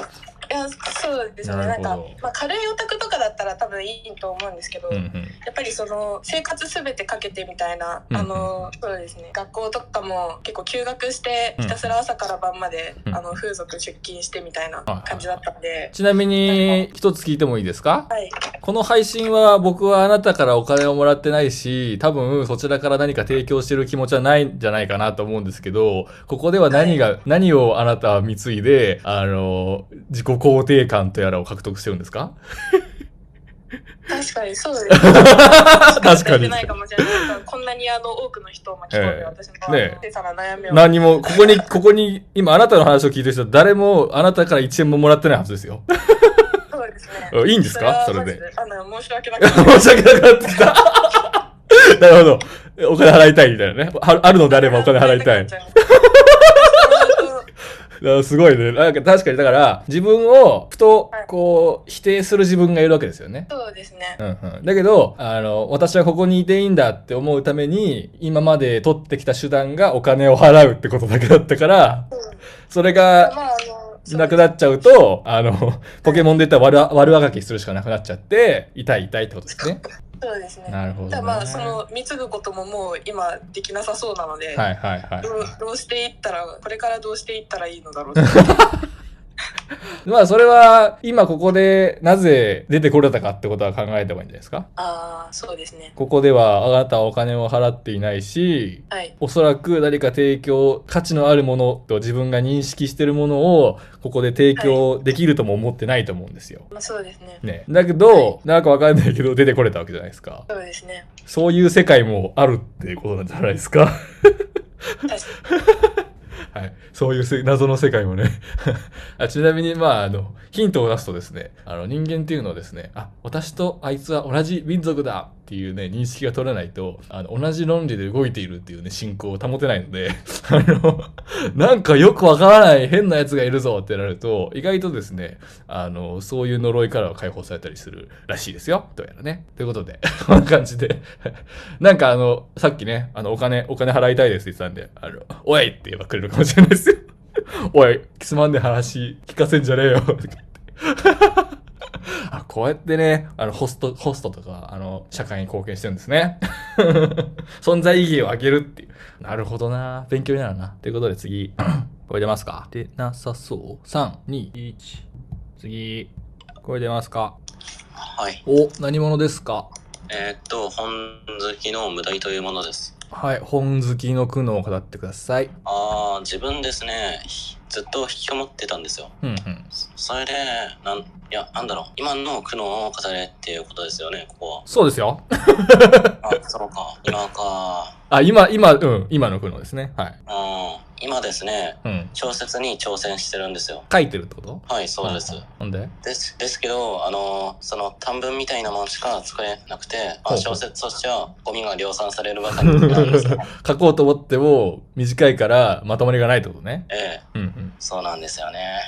[SPEAKER 6] いやそうですね。なんか、まあ、軽いオタクとかだったら多分いいと思うんですけど、うんうん、やっぱりその生活すべてかけてみたいな、うんうん、あのそうですね。学校とかも結構休学してひたすら朝から晩まで、うん、あの風俗出勤してみたいな感じだったんで、
[SPEAKER 1] ちなみに一つ聞いてもいいですか、
[SPEAKER 6] はい、
[SPEAKER 1] この配信は僕はあなたからお金をもらってないし多分そちらから何か提供してる気持ちはないんじゃないかなと思うんですけどここでは何が、はい、何をあなたは貢いであの自己肯定感とやらを獲得してるんですか？
[SPEAKER 6] 確かにそうです、<laughs> ね。確
[SPEAKER 1] かに。
[SPEAKER 6] こんなにあの多くの人を巻き込んで、私の小さな悩みを。
[SPEAKER 1] 何も、ここに、<laughs> ここに、今あなたの話を聞いてる人は誰もあなたから1円ももらってないはずですよ。
[SPEAKER 6] そうですね。<laughs>
[SPEAKER 1] いいんですか？それで。
[SPEAKER 6] あの、申し訳なく申
[SPEAKER 1] し訳なくなってきた。なるほど。お金払いたいみたいなね。あるのであればお金払いたい。すごいね。なんか確かに、だから、自分を、ふと、こう、否定する自分がいるわけですよね。
[SPEAKER 6] そうですね。
[SPEAKER 1] うんうん。だけど、あの、私はここにいていいんだって思うために、今まで取ってきた手段がお金を払うってことだけだったから、うん、それが、まあ、なくなっちゃうと、あの、ポケモンで言ったら悪、悪あがきするしかなくなっちゃって、痛い痛いってことですね。
[SPEAKER 6] そうですね。
[SPEAKER 1] なるほど、ね、
[SPEAKER 6] まあその貢ぐことももう今できなさそうなので、はいはいはい、どうどうしていったらこれからどうしていったらいいのだろう <laughs> <laughs>
[SPEAKER 1] まあそれは今ここでなぜ出てこれたかってことは考えた方がいいんじゃないですか？
[SPEAKER 6] ああそうですね。
[SPEAKER 1] ここではあなたはお金を払っていないし、はい、おそらく何か提供価値のあるものと自分が認識してるものをここで提供できるとも思ってないと思うんですよ、
[SPEAKER 6] まあ、そうですね。
[SPEAKER 1] ね。だけど、はい、なんかわかんないけど出てこれたわけじゃないですか。
[SPEAKER 6] そうですね。
[SPEAKER 1] そういう世界もあるっていうことなんじゃないですか？<laughs> はい。そういう謎の世界もね <laughs> あ。ちなみに、まあ、あの、ヒントを出すとですね、あの、人間っていうのはですね、あ、私とあいつは同じ民族だっていうね、認識が取れないと、あの、同じ論理で動いているっていうね、信仰を保てないので、<laughs> あの、なんかよくわからない変な奴がいるぞってなると、意外とですね、あの、そういう呪いからは解放されたりするらしいですよ。どうやらね。ということで、<laughs> こんな感じで <laughs> なんかあの、さっきね、あの、お金、お金払いたいですって言ってたんで、あの、おいって言えばくれるかもしれないですよ。おい、つまんねえ話聞かせんじゃねえよ。あ、こうやってね、あの、ホスト、ホストとか、あの、社会に貢献してるんですね。<laughs> 存在意義を上げるっていう。なるほどな。勉強になるな。ということで次、これ出ますか？出なさそう。3、2、1。次、これ出ますか？
[SPEAKER 7] はい。
[SPEAKER 1] お、何者ですか？
[SPEAKER 7] えー、っと、本好きの無題というものです。
[SPEAKER 1] はい、本好きの苦悩を語ってください。
[SPEAKER 7] ああ、自分ですね。ずっと引きこもってたんですよ。
[SPEAKER 1] うんうん。
[SPEAKER 7] それで、なん、いや、なんだろう。今の苦悩を語れっていうことですよね、ここは。
[SPEAKER 1] そうですよ。
[SPEAKER 7] あ、そうか。今か。
[SPEAKER 1] あ、今、今、うん、今の苦悩ですね。はい。
[SPEAKER 7] うん。今ですね、
[SPEAKER 1] うん、
[SPEAKER 7] 小説に挑戦してるんですよ。
[SPEAKER 1] 書いてるってこと？
[SPEAKER 7] はい、そうです。
[SPEAKER 1] ほんで？
[SPEAKER 7] ですですけど、あの、その短文みたいなものしか作れなくて、まあ、小説としてはゴミが量産されるばかりなんです、ね、<laughs>
[SPEAKER 1] 書こうと思っても短いからまとまりがないってことね。
[SPEAKER 7] え
[SPEAKER 1] え。うんうん、
[SPEAKER 7] そうなんですよね。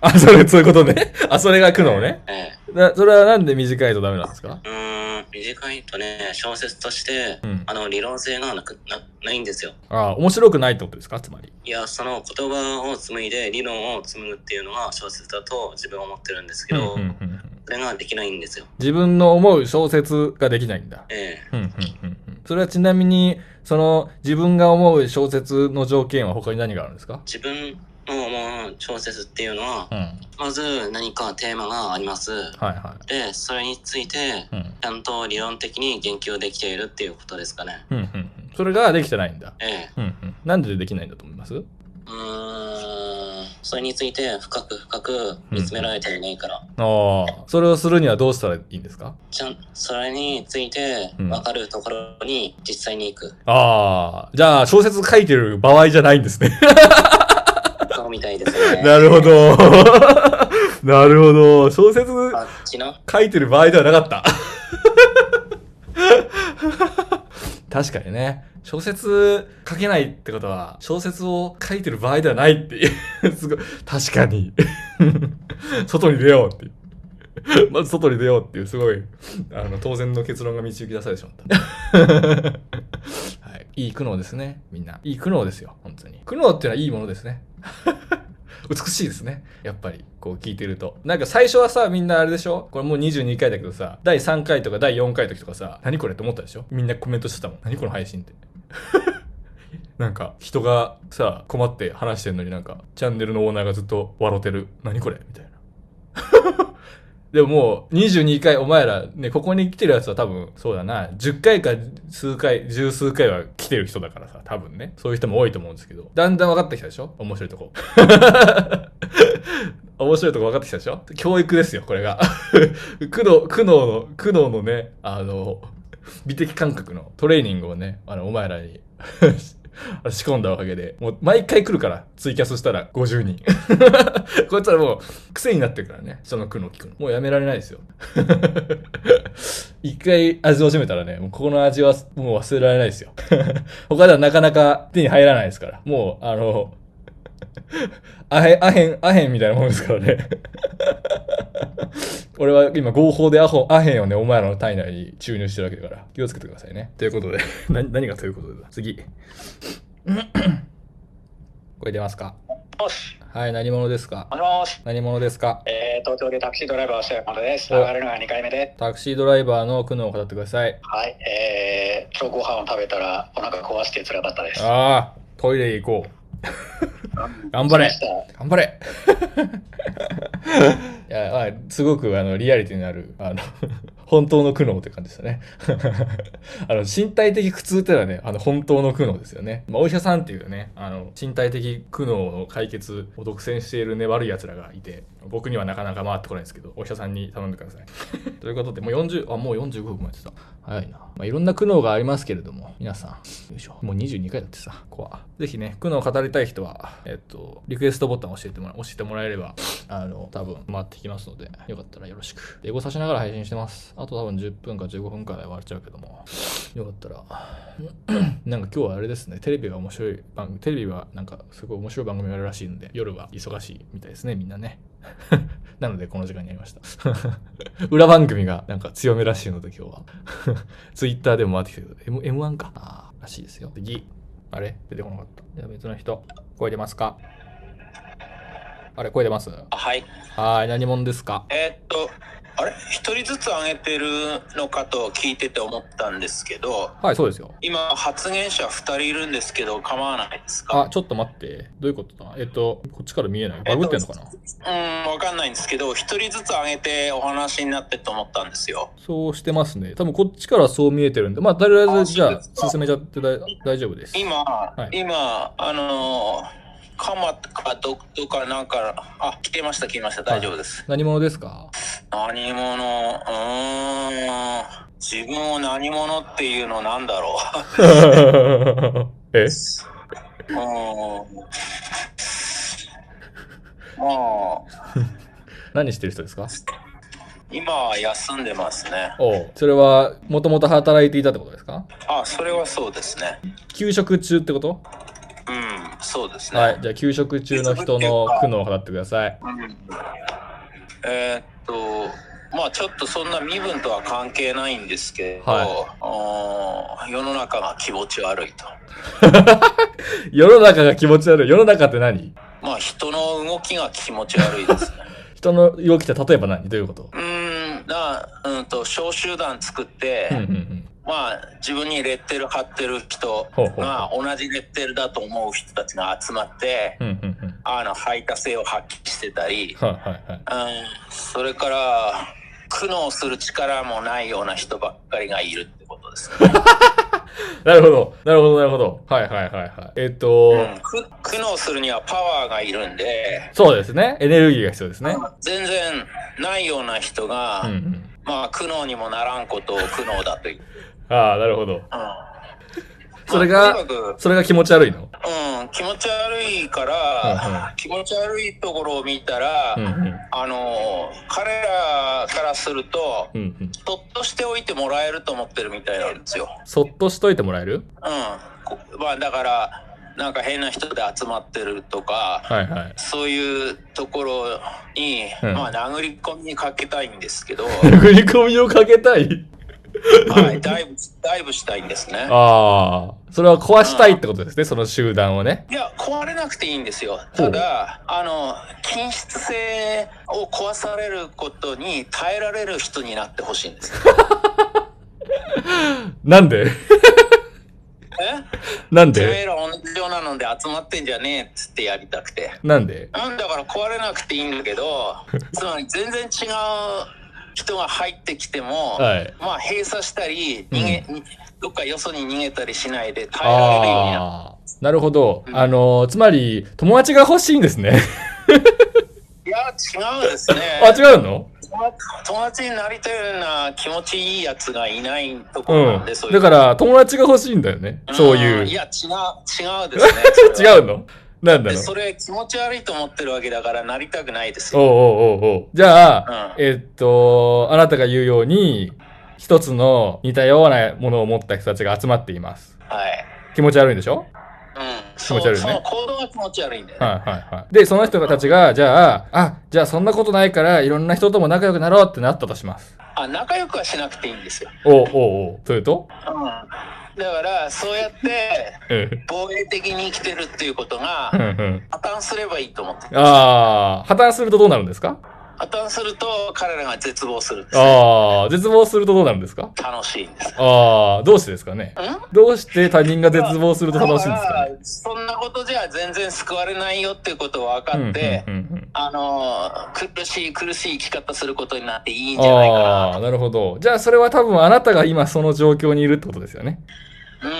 [SPEAKER 1] あ、それ、そういうことね。あ、それが苦悩ね。
[SPEAKER 7] え
[SPEAKER 1] え。それはなんで短いとダメなんですか？
[SPEAKER 7] うん、短いとね、小説として、うん、あの、理論性がなくなないんですよ。
[SPEAKER 1] ああ、面白くないってことですか？つまり。
[SPEAKER 7] いや、その言葉を紡いで理論を紡ぐっていうのが小説だと自分は思ってるんですけど、うんうんうん、それができないんですよ。
[SPEAKER 1] 自分の思う小説ができないんだ。
[SPEAKER 7] え
[SPEAKER 1] え。うんうんうん、それはちなみに、その自分が思う小説の条件は他に何があるんですか？
[SPEAKER 7] 自分のもう小説っていうのは、うん、まず何かテーマがあります。はい
[SPEAKER 1] はい、
[SPEAKER 7] で、それについて、ちゃんと理論的に言及できているっていうことですかね。
[SPEAKER 1] うんうん、それができてないんだ。
[SPEAKER 7] え
[SPEAKER 1] え。うんうん、なんでできないんだと思います？う
[SPEAKER 7] ーん、それについて深く深く見つめられていないから。
[SPEAKER 1] うん、ああ、それをするにはどうしたらいいんですか？
[SPEAKER 7] ちゃん、それについて分かるところに実際に行く。うん、
[SPEAKER 1] ああ、じゃあ小説書いてる場合じゃないんですね。<laughs>
[SPEAKER 7] みたいですね。
[SPEAKER 1] なるほど。<laughs> なるほど。小説書いてる場合ではなかった。<laughs> 確かにね。小説書けないってことは、小説を書いてる場合ではないっていう。<laughs> すごい。確かに。外に出ようっていう。まず外に出ようっていう、すごい、あの、当然の結論が導き出されてしまった。はい。いい苦悩ですね、みんな。いい苦悩ですよ、本当に。苦悩っていうのはいいものですね。<laughs> 美しいですね。やっぱり、こう聞いてると。なんか最初はさ、みんなあれでしょ？これもう22回だけどさ、第3回とか第4回の時とかさ、何これって思ったでしょ？みんなコメントしてたもん。何この配信って。<laughs> なんか、人がさ、困って話してんのになんか、チャンネルのオーナーがずっと笑ってる。何これ？みたいな。でももう22回お前らね、ここに来てるやつは多分そうだな、10回か数回、十数回は来てる人だからさ、多分ね。そういう人も多いと思うんですけど。だんだん分かってきたでしょ？面白いとこ。<laughs> 面白いとこ分かってきたでしょ？教育ですよ、これが。<laughs> 苦悩、苦悩の、苦悩のね、あの、美的感覚のトレーニングをね、あの、お前らに <laughs> 仕込んだおかげで、もう毎回来るから、ツイキャスしたら50人。<laughs> こいつらもう癖になってるからね、その苦の聞くの。もうやめられないですよ。<laughs> 一回味を占めたらね、もうここの味はもう忘れられないですよ。他ではなかなか手に入らないですから。もう、あの、アヘン、アヘン、アヘンみたいなもんですからね。<laughs> 俺は今合法でアホアヘンをね、お前らの体内に注入してるわけだから、気をつけてくださいね。ということで、<laughs> 何何がということで次。これ出ますか？はい、何者ですか？
[SPEAKER 8] もしもし。
[SPEAKER 1] 何者ですか？
[SPEAKER 8] えー、東京でタクシードライバーをしてるものです。上がるのが2回目で。
[SPEAKER 1] タクシードライバーの苦悩を語ってください。
[SPEAKER 8] はい、えー、今日ご飯を食べたらお腹壊して辛かったです。
[SPEAKER 1] ああ、トイレ行こう。<laughs> 頑張れ。頑張れ。<laughs> いや、あ、すごくあのリアリティのあるあの本当の苦悩って感じでしたね。<laughs> あの、身体的苦痛ってのはね、あの、本当の苦悩ですよね。まあ、お医者さんっていうね、あの、身体的苦悩の解決を独占しているね、悪い奴らがいて、僕にはなかなか回ってこないんですけど、お医者さんに頼んでください。<laughs> ということで、もう40、あ、もう45分もやってた。早いな。まあ、いろんな苦悩がありますけれども、皆さん、よいしょ。もう22回だってさ、こわ。ぜひね、苦悩を語りたい人は、えっと、リクエストボタンを教えてもら、押してもらえれば、あの、多分回ってきますので、よかったらよろしく。英語さしながら配信してます。あと多分10分か15分かで終わっちゃうけども、よかったら、<clears throat> なんか今日はあれですね、テレビが面白い番組、テレビはなんかすごい面白い番組があるらしいんで、夜は忙しいみたいですね、みんなね。<laughs> なのでこの時間にやりました <laughs> 裏番組がなんか強めらしいので今日は <laughs> ツイッターでも回ってきたけど、M、M1 か。ああ、らしいですよ。次。あれ？出てこなかった。じゃあ別の人。声出ますか？あれ声出ます？
[SPEAKER 9] はい。
[SPEAKER 1] はい、何者ですか？
[SPEAKER 9] えー、っと、あれ？一人ずつ上げてるのかと聞いてて思ったんですけど。
[SPEAKER 1] はい、そうですよ。
[SPEAKER 9] 今、発言者2人いるんですけど、構わないですか？
[SPEAKER 1] あ、ちょっと待って。どういうことだ？えっと、こっちから見えない？バグってんのかな、
[SPEAKER 9] えっと、うん、わかんないんですけど、1人ずつ上げてお話になってと思ったんですよ。
[SPEAKER 1] そうしてますね。多分こっちからそう見えてるんで、まあ、とりあえずじゃあ、進めちゃって大丈夫です。
[SPEAKER 9] 今、はい、今、あのーかまかどどかなんか、あ、来てました、来ました、大丈夫です。
[SPEAKER 1] 何者ですか？
[SPEAKER 9] 何者？うーん。自分を何者っていうのなんだろ
[SPEAKER 1] う。<laughs> え？うん。
[SPEAKER 9] まあ。<laughs>
[SPEAKER 1] 何してる人ですか？
[SPEAKER 9] 今は休んでますね。
[SPEAKER 1] おそれは、もともと働いていたってことですか？
[SPEAKER 9] あ、それはそうですね。
[SPEAKER 1] 休職中ってこと？
[SPEAKER 9] うん、そうですね。
[SPEAKER 1] はい、じゃあ休職中の人の苦悩を語ってください。
[SPEAKER 9] うん、えー、っと、まあちょっとそんな身分とは関係ないんですけど、はい、世の中が気持ち悪いと。<laughs>
[SPEAKER 1] 世の中が気持ち悪い世の中って何？
[SPEAKER 9] まあ人の動きが気持ち悪いですね。<laughs>
[SPEAKER 1] 人の動きって例えば何？どういうこと？
[SPEAKER 9] うんなうんと小集団作って、うんうんうんまあ、自分にレッテル貼ってる人が同じレッテルだと思う人たちが集まって、あの排他性を発揮してたり、うん、それから苦悩する力もないような人ばっかりがいるってことです、ね。<laughs>
[SPEAKER 1] なるほど。なるほど、なるほど。はいはいはいはい。えっ、と、うん、
[SPEAKER 9] 苦悩するにはパワーがいるんで。
[SPEAKER 1] そうですね。エネルギーが必要ですね。
[SPEAKER 9] 全然ないような人が、うんうん、まあ苦悩にもならんことを苦悩だと言って。
[SPEAKER 1] ああ、なるほど。うん。それが、それが気持ち悪いの？
[SPEAKER 9] うん、気持ち悪いから、気持ち悪いところを見たら、うんうん、あの、彼らからすると、うんうん、そっとしておいてもらえると思ってるみたいなんですよ。
[SPEAKER 1] そっとしといてもらえる？うん。
[SPEAKER 9] まあ、だから、なんか変な人で集まってるとか、はいはい、そういうところに、うん、まあ殴り込みにかけたいんですけど。<laughs>
[SPEAKER 1] 殴り込みをかけたい？
[SPEAKER 9] はい、ダイブ、ダイブしたいんですね。
[SPEAKER 1] ああ。それは壊したいってことですね、その集団をね。
[SPEAKER 9] いや、壊れなくていいんですよ。ただ、あの、均質性を壊されることに耐えられる人になってほしいんです。<laughs>
[SPEAKER 1] なんで？<laughs>
[SPEAKER 9] え？
[SPEAKER 1] なんで？
[SPEAKER 9] てめえら同じようなので集まってんじゃねえっつってやりたくて。
[SPEAKER 1] なんで？
[SPEAKER 9] なんだから壊れなくていいんだけど、つまり全然違う人が入ってきても、はい、まあ閉鎖したり逃げ、うん、どっかよそに逃げたりしないで耐えられるようにな
[SPEAKER 1] なるほど、うん、あのつまり友達が欲しいんですね。
[SPEAKER 9] いや違うんですね。<laughs>
[SPEAKER 1] あ違うの？
[SPEAKER 9] 友達になりたいような気持ちいいやつがいないところなんで、
[SPEAKER 1] うん、だから友達が欲しいんだよね、そういう。
[SPEAKER 9] いや違う違うです
[SPEAKER 1] ね。<laughs> 違うの？なんだろう。
[SPEAKER 9] それ気持ち悪いと思ってるわけだからなりたくないですよ。
[SPEAKER 1] おうおうおうおうじゃあ、うん、えっと、あなたが言うように、一つの似たようなものを持った人たちが集まっています。
[SPEAKER 9] はい。
[SPEAKER 1] 気持ち悪いんでしょ？
[SPEAKER 9] うん。気持ち悪いね。その行動が気持ち悪いんだよ、ね。
[SPEAKER 1] はいはいはい。で、その人たちが、じゃあ、あ、じゃあそんなことないから、いろんな人とも仲良くなろうってなったとします。
[SPEAKER 9] あ、仲良くはしなくていいんですよ。
[SPEAKER 1] おうおうおう。というと？うん。
[SPEAKER 9] だからそうやって <laughs> 防衛的に生きてるっていうことが破綻すればいいと思って
[SPEAKER 1] ああ破綻するとどうなるんですか？
[SPEAKER 9] 破綻すると彼らが絶望する
[SPEAKER 1] ああ、絶望するとどうなるんですか？
[SPEAKER 9] 楽しいんです。
[SPEAKER 1] ああ、どうしてですかね？どうして他人が絶望すると楽しいんですか、ね、
[SPEAKER 9] そんなことじゃ全然救われないよっていうことを分かって、あの、苦しい苦しい生き方することになっていいんじゃないかな。あ
[SPEAKER 1] あ、なるほど。じゃあそれは多分あなたが今その状況にいるってことですよね。
[SPEAKER 9] うん、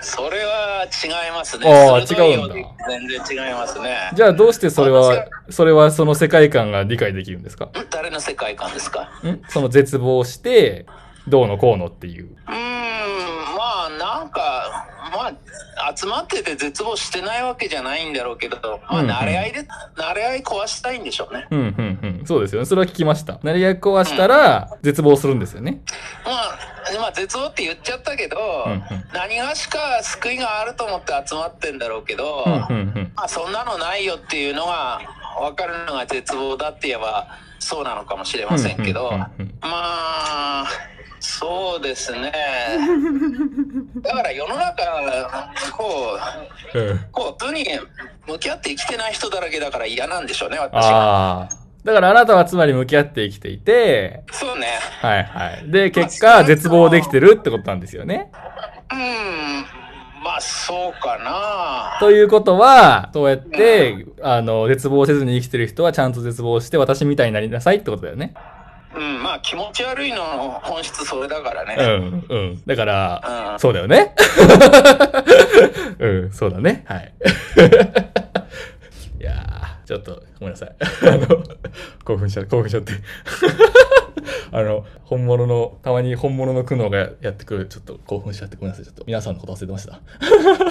[SPEAKER 9] それは違いますね。
[SPEAKER 1] ああ、違うんだ。
[SPEAKER 9] 全然違いますね。
[SPEAKER 1] じゃあどうしてそれは、それはその世界観が理解できるんですか？
[SPEAKER 9] 誰の世界観ですか？
[SPEAKER 1] ん？その絶望して、どうのこうのっていう。うん、
[SPEAKER 9] まあなんか、まあ集まってて絶望してないわけじゃないんだろうけど、まあ慣れ合いで、うんうん、慣れ合い壊したいんでしょうね。
[SPEAKER 1] うんうんうん。そうですよね。それは聞きました。慣れ合い壊したら、絶望するんですよね。
[SPEAKER 9] まあ、まあ絶望って言っちゃったけど、うんうん、何がしか救いがあると思って集まってんだろうけど、うんうんうん、まあそんなのないよっていうのが分かるのが絶望だって言えばそうなのかもしれませんけど、まあそうですね。<laughs> だから世の中、こう、うん、こう、部に向き合って生きてない人だらけだから嫌なんでしょうね、私は。
[SPEAKER 1] だからあなたはつまり向き合って生きていて、
[SPEAKER 9] そうね。
[SPEAKER 1] はいはい。で、結果、絶望できてるってことなんですよね。
[SPEAKER 9] うん。まあ、そうかな。
[SPEAKER 1] ということは、そうやって、うん、あの、絶望せずに生きてる人はちゃんと絶望して私みたいになりなさいってことだよね。
[SPEAKER 9] うん、まあ気持ち悪いの本質それだからね。
[SPEAKER 1] うん、うん。だから、うん、そうだよね。<laughs> うん、そうだね。はい。ちょっと、ごめんなさい。<laughs> あの、興奮しちゃ、興奮しちゃって。<laughs> あの、本物の、たまに本物の苦悩がやってくる、ちょっと興奮しちゃってごめんなさい。ちょっと皆さんのこと忘れてました。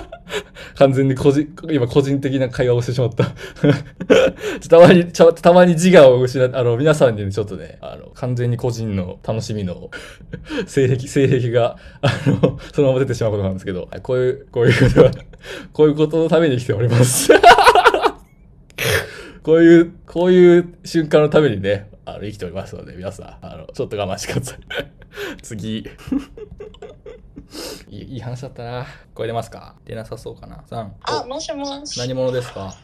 [SPEAKER 1] <laughs> 完全に個人、今個人的な会話をしてしまった。たまに、たまに自我を失って、あの、皆さんに、ね、ちょっとね、あの、完全に個人の楽しみの性癖、性癖が、あの、そのまま出てしまうことなんですけど、こういう、こういうことは、こういうことのために来ております。こういう、こういう瞬間のためにね、あの、生きておりますので、皆さん、あの、ちょっと我慢してください。<laughs> 次。<laughs> いい話だったな。これ出ますか？出なさそうかな。3。
[SPEAKER 10] あ、もしもし。
[SPEAKER 1] 何者ですか？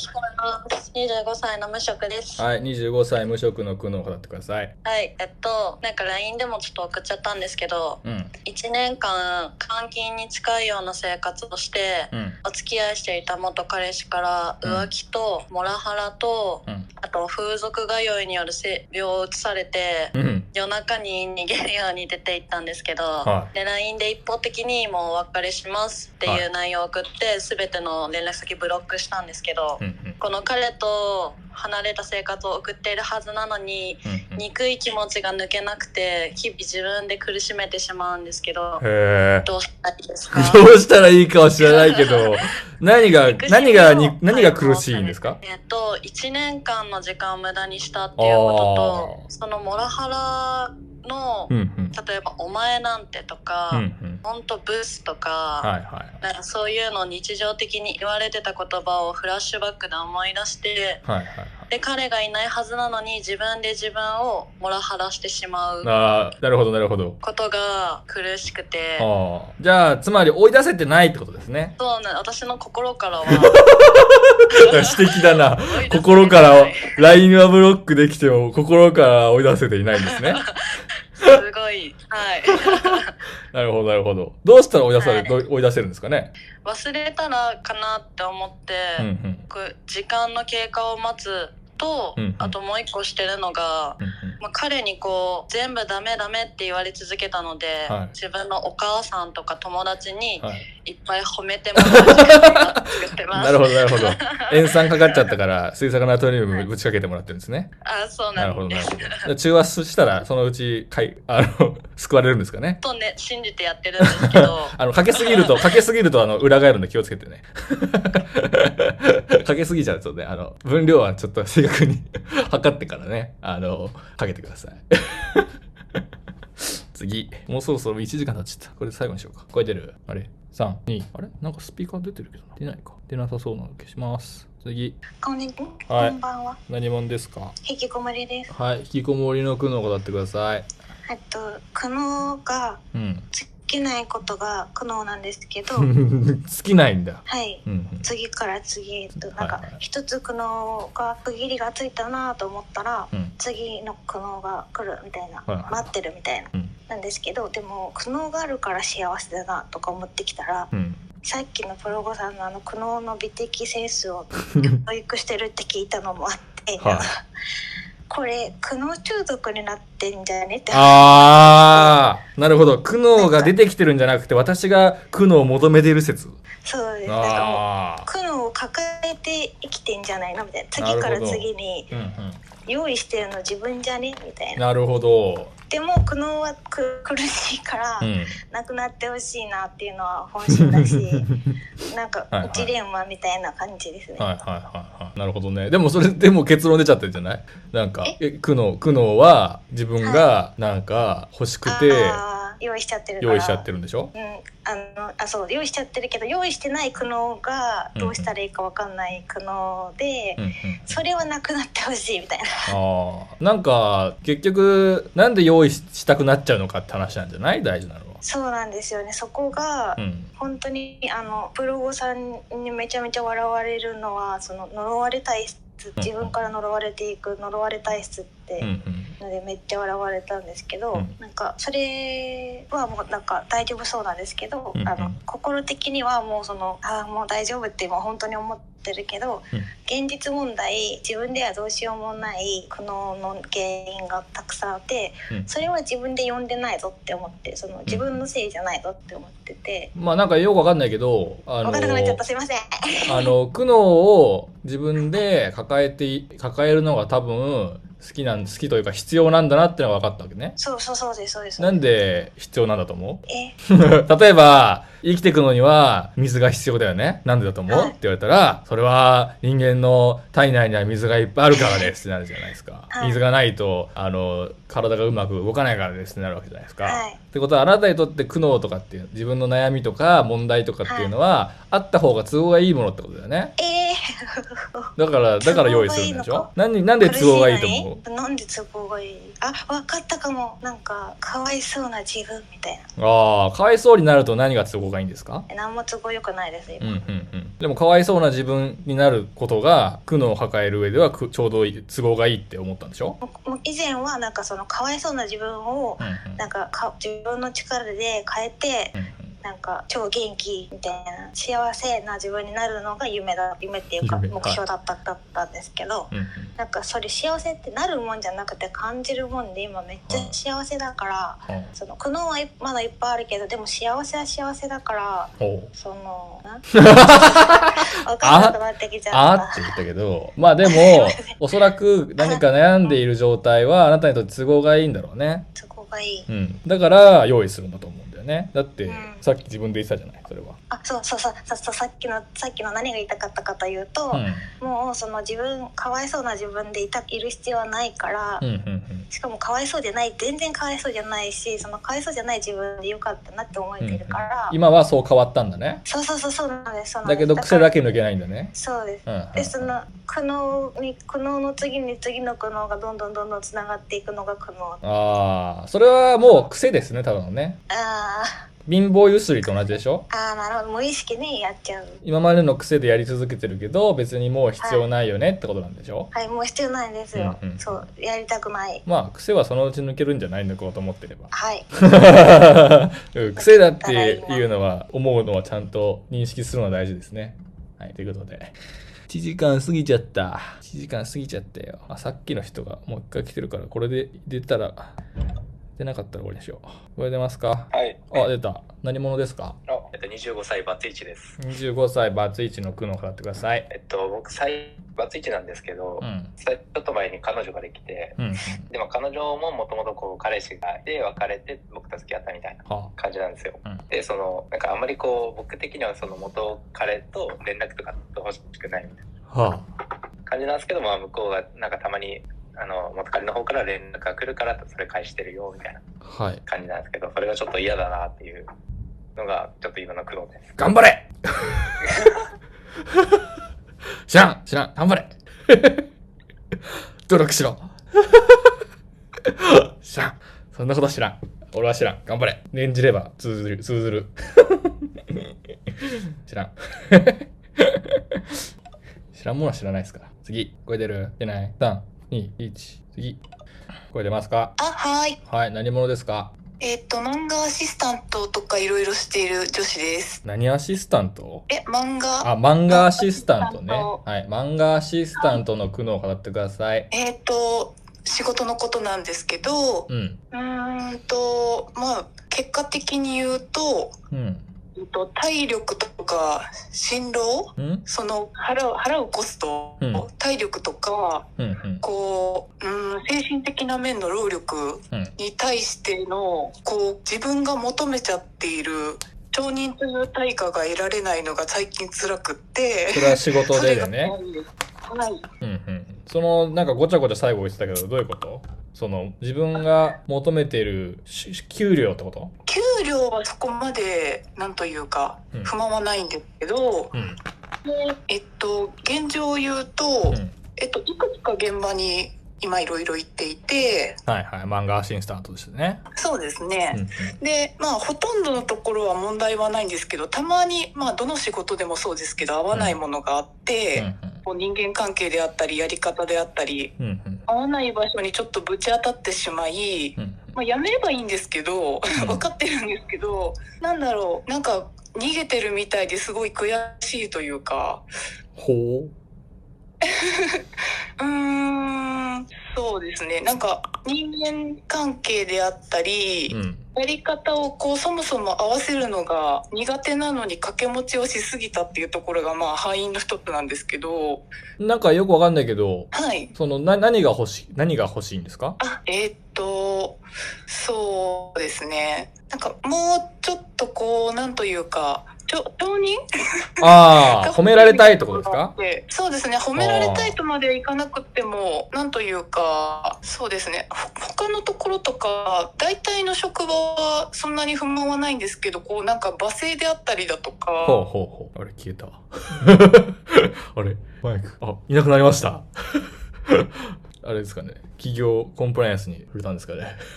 [SPEAKER 10] 聞こえます。25歳の無職です。
[SPEAKER 1] はい、25歳無職の苦悩を語ってください。
[SPEAKER 10] はい、えっと、なんか LINE でもちょっと送っちゃったんですけど、うん、1年間監禁に近いような生活をして、うん、お付き合いしていた元彼氏から浮気とモラハラと、うん、あと風俗通いによる性病を移されて、夜中に逃げるように出て行ったんですけど、はい、で LINE で一方的にもうお別れしますっていう内容を送って、はい、全ての連絡先ブロックしたんですけど、この彼と離れた生活を送っているはずなのに、うんうん、憎い気持ちが抜けなくて日々自分で苦しめてしまうんですけどどうしたらいいですか？
[SPEAKER 1] どうしたらいいかは知らないけど <laughs> 何が何が何が苦しいんですか？
[SPEAKER 10] えっと1年間の時間を無駄にしたっていうこととそのモラハラの、うんうん、例えば「お前なんて」とか「うんうん、ほんとブス」とか,、はいはい、なんかそういうのを日常的に言われてた言葉をフラッシュバックで思い出して、はいはいはい、で彼がいないはずなのに自分で自分をモラハラしてしまう
[SPEAKER 1] あなるほどなるほど。
[SPEAKER 10] ことが苦しくて。
[SPEAKER 1] じゃあつまり追い出せてないってことですね。
[SPEAKER 10] そうね私の心からは。<laughs>
[SPEAKER 1] 指摘だな。心から LINE はブロックできても心から追い出せていないんですね。
[SPEAKER 10] すごい。はい。<laughs>
[SPEAKER 1] なるほど、なるほど。どうしたら追い出され、はい、追い出せるんですかね？
[SPEAKER 10] 忘れたらかなって思って、うんうん、時間の経過を待つと、うんうん、あともう一個してるのが、うんうん、まあ、彼にこう全部ダメダメって言われ続けたので、はい、自分のお母さんとか友達にいっぱい褒めてもらう時間作ってます。
[SPEAKER 1] なるほどなるほど。塩酸 <laughs> かかっちゃったから水酸化ナトリウムぶちかけてもらってるんですね。
[SPEAKER 10] あそうなんです。なるほどなる
[SPEAKER 1] ほど。中和したらそのうちかいあの <laughs> 救われるんですかね？
[SPEAKER 10] とね信じてやってるんですけど。<laughs>
[SPEAKER 1] あのかけすぎるとかけすぎるとあの裏返るんで気をつけてね。かけすぎちゃうとねあの分量はちょっと正確に <laughs> 測ってからね、あの、かけてください。<laughs> 次。もうそろそろ1時間経っちゃった。これ最後にしようか。声出る？あれ ?3、2、あれ？なんかスピーカー出てるけどな。出ないか。出なさそうなの消します。次。
[SPEAKER 10] こんにちは。こんばんは。
[SPEAKER 1] 何者ですか？
[SPEAKER 10] 引きこもりです。
[SPEAKER 1] はい。引きこもりの苦悩を語ってください。
[SPEAKER 10] えっと、苦悩が、うん。
[SPEAKER 11] きないことが苦悩なんですけど <laughs>
[SPEAKER 1] 尽きないんだ。
[SPEAKER 11] はい、うん、次から次へとなんか一つ苦悩が区切りがついたなと思ったら、うん、次の苦悩が来るみたいな、はいはい、待ってるみたいな、うん、なんですけどでも苦悩があるから幸せだなとか思ってきたら、さっきのプロゴさんのあの苦悩の美的センスを <laughs> 教育してるって聞いたのもあって、はいこれ苦悩中毒になってんじゃね？って。
[SPEAKER 1] ああなるほど。苦悩が出てきてるんじゃなくて私が苦悩を求めている説。
[SPEAKER 11] そうです。なんかもう苦悩を抱えて生きてんじゃないの？みたいな。次から次に用意してるの自分じゃね？みたい
[SPEAKER 1] な。なるほど。
[SPEAKER 11] でも苦悩はく苦しいから、うん、なくなってほしいなっていうのは本心だし <laughs> なんかジレンマみたいな感じですね。はいはい
[SPEAKER 1] はいはい。なるほどね。でもそれでも結論出ちゃってるじゃない？なんか苦悩苦悩は自分がなんか欲しくて、
[SPEAKER 11] はい、用意しちゃってる
[SPEAKER 1] 用意しちゃってるんでしょ、
[SPEAKER 11] うん、あのあそう用意しちゃってるけど用意してない苦悩がどうしたらいいか分かんない苦悩で、うんうん、それはなくなってほしいみたいな。
[SPEAKER 1] あなんか結局なんで用意したくなっちゃうのかって話なんじゃない？大事なのは。
[SPEAKER 11] そうなんですよね。そこが、うん、本当にあのプロゴさんにめちゃめちゃ笑われるのはその呪われ体質自分から呪われていく呪われ体質ってのでめっちゃ笑われたんですけど、うん、なんかそれはもうなんか大丈夫そうなんですけど、あの心的にはもうそのああもう大丈夫って今本当に思ってるけど、うん、現実問題自分ではどうしようもない苦悩の原因がたくさんあって、うん、それは自分で呼んでないぞって思ってその自分のせいじゃないぞって思ってて、
[SPEAKER 1] まあなんかよくわかんないけど
[SPEAKER 11] あの分かんなくなっちゃった。すいません。
[SPEAKER 1] あの苦悩を自分で抱えて抱えるのが多分好きなん好きというか必要なんだなってのが分かったわけね。
[SPEAKER 11] そうそうそうですそうです。
[SPEAKER 1] なんで必要なんだと思う？え？<laughs> 例えば生きていくのには水が必要だよね。なんでだと思う、はい、って言われたらそれは人間の体内には水がいっぱいあるからですってなるじゃないですか、はい、水がないとあの体がうまく動かないからですってなるわけじゃないですか、はい、ってことはあなたにとって苦悩とかっていう自分の悩みとか問題とかっていうのは、あった方が都合がいいものってことだよね。
[SPEAKER 11] え
[SPEAKER 1] ー、だからだから用意するんでしょ？何なんで都合がいいと思
[SPEAKER 11] う？なんで都合がいい？あ分かったかも。なんかかわいそうな自分みたい
[SPEAKER 1] な。ああかわいそうになると何が都合がいいんですか？
[SPEAKER 11] 何も都合よくないです今、うんうん
[SPEAKER 1] うん、でもかわいそうな自分になることが苦悩を抱える上ではちょうどいい都合がいいって思ったんでしょ？
[SPEAKER 11] 以前はなんかそのかわいそうな自分を、なんかか自分の力で変えて、うんなんか超元気みたいな幸せな自分になるのが夢だ夢っていうか目標だった,、だったんですけど、うんなんかそれ幸せってなるもんじゃなくて感じるもんで今めっちゃ幸せだから、その苦悩はまだいっぱいあるけどでも幸せは幸せだからその分 <laughs> かんなくなってきちゃった。あ
[SPEAKER 1] って言ったけどまあでも <laughs> おそらく何か悩んでいる状態はあなたにとって都合がいいんだろうね。
[SPEAKER 11] 都合がいい、
[SPEAKER 1] うん、だから用意するんだと思うよね。だって、さっき自分で言ってたじゃないそれは。
[SPEAKER 11] あそうそうそうそうさっきのさっきの何が言いたかったかというと、うん、もうその自分かわいそうな自分でいたいる必要はないから、うんうんうん、しかもかわいそうじゃない全然かわいそうじゃないしそのかわいそうじゃない自分でよかったなって思えてるから、
[SPEAKER 1] うんうん、今はそう変わったんだね。
[SPEAKER 11] そうそうそうそうなんです
[SPEAKER 1] だけど癖だけ抜けないんだね。
[SPEAKER 11] そうです、うんうん、でその苦悩に苦悩の次に次の苦悩がどんどんどんどんつながっていくのが苦悩。
[SPEAKER 1] ああそれはもう癖ですねただのね。ああ貧乏ゆすりと同じでしょ？
[SPEAKER 11] ああなるほど。無意識にやっちゃう。
[SPEAKER 1] 今までの癖でやり続けてるけど別にもう必要ないよねってことなんでしょ？
[SPEAKER 11] はい、はい、もう必要ないんですよ、うんうん、そうやりたくない。
[SPEAKER 1] まあ癖はそのうち抜けるんじゃない抜こうと思ってれば。
[SPEAKER 11] はい。<laughs>
[SPEAKER 1] 癖だっていうのは思うのはちゃんと認識するのは大事ですね。はいということで。1時間過ぎちゃった。1時間過ぎちゃったよ。あ、さっきの人がもう一回来てるから、これで出たら、出なかったら終わりにしよう。これ出ますか？
[SPEAKER 12] はい。
[SPEAKER 1] あ、出た。何者ですか？
[SPEAKER 12] あ、えっと、25歳バツイチです。
[SPEAKER 1] 25歳バツイチの苦悩を払ってください。
[SPEAKER 12] えっと、僕、最、バツイチなんですけど、うん、ちょっと前に彼女ができて、うん、でも彼女ももともとこう、彼氏がいて別れて僕と付き合ったみたいな感じなんですよ。はあうん、で、その、なんかあんまりこう、僕的にはその元彼と連絡とかと欲しくないみたいな。はあ感じなんですけど、まあ、向こうがなんかたまにあの元彼の方から連絡が来るからそれ返してるよみたいな感じなんですけど、はい、それがちょっと嫌だなっていうのがちょっと今の苦労です
[SPEAKER 1] 頑張れ <laughs> 知らん知らん頑張れ <laughs> 努力しろ <laughs> 知らんそんなこと知らん俺は知らん。頑張れ。念じれば通ずる。通ずる。知らん。知らんものは知らないですから。次。声出る？出ない ?3、2、1。次。声出ますか？
[SPEAKER 13] あ、はい。
[SPEAKER 1] はい。何者ですか？
[SPEAKER 13] えっ、ー、と、漫画アシスタントとかいろいろしている女子です。
[SPEAKER 1] 何アシスタント？
[SPEAKER 13] え、漫画？
[SPEAKER 1] あ、漫画アシスタントね。はい。漫画アシスタントの苦悩を語ってください。
[SPEAKER 13] えっ、ー、と、仕事のことなんですけど、うん。うんと、まあ、結果的に言うと、うん。と体力とか辛労？その払う払うコスト、うん、体力とか、うんうん、こう、うん、精神的な面の労力に対しての、こう自分が求めちゃっている承認という対価が得られないのが最近辛くって
[SPEAKER 1] それは仕事でね。<laughs> はい、うんうん、そのなんかごちゃごちゃ最後言ってたけどどういうこと？その自分が求めている給料ってこと？
[SPEAKER 13] 給料はそこまでなんというか不満はないんですけど、うん、でえっと現状を言うと、うん、えっといくつか現場に今いろいろ言っていて。
[SPEAKER 1] はいはい。漫画アシスタントですね。
[SPEAKER 13] そうですね。うんうん、で、まあ、ほとんどのところは問題はないんですけど、たまに、まあ、どの仕事でもそうですけど、合わないものがあって、うんうんこう人間関係であったり、やり方であったり、うんうん、合わない場所にちょっとぶち当たってしまい、うんうん、まあ、やめればいいんですけど、分かってるんですけど、なんだろう、なんか、逃げてるみたいですごい悔しいというか。
[SPEAKER 1] ほう？<laughs>
[SPEAKER 13] うーん、そうですね。なんか人間関係であったり、うん、やり方をこうそもそも合わせるのが苦手なのに掛け持ちをしすぎたっていうところがまあ敗因の一つなんですけど。
[SPEAKER 1] なんかよくわかんないけど、
[SPEAKER 13] はい。
[SPEAKER 1] そのな何が欲しい、何が欲しいんですか？
[SPEAKER 13] あ、えー、っと、そうですね。なんかもうちょっとこう、なんというか、承認？
[SPEAKER 1] ああ、<laughs> 褒められたいってことですか？
[SPEAKER 13] そうですね。褒められたいとまでいかなくても、なんというか、そうですね。他のところとか、大体の職場はそんなに不満はないんですけど、こうなんか罵声であったりだとか。
[SPEAKER 1] ほうほうほう。あれ消えたわ。<laughs> あれ？マイク。あ、いなくなりました。あれですかね。企業コンプライアンスに触れたんですかね。<laughs>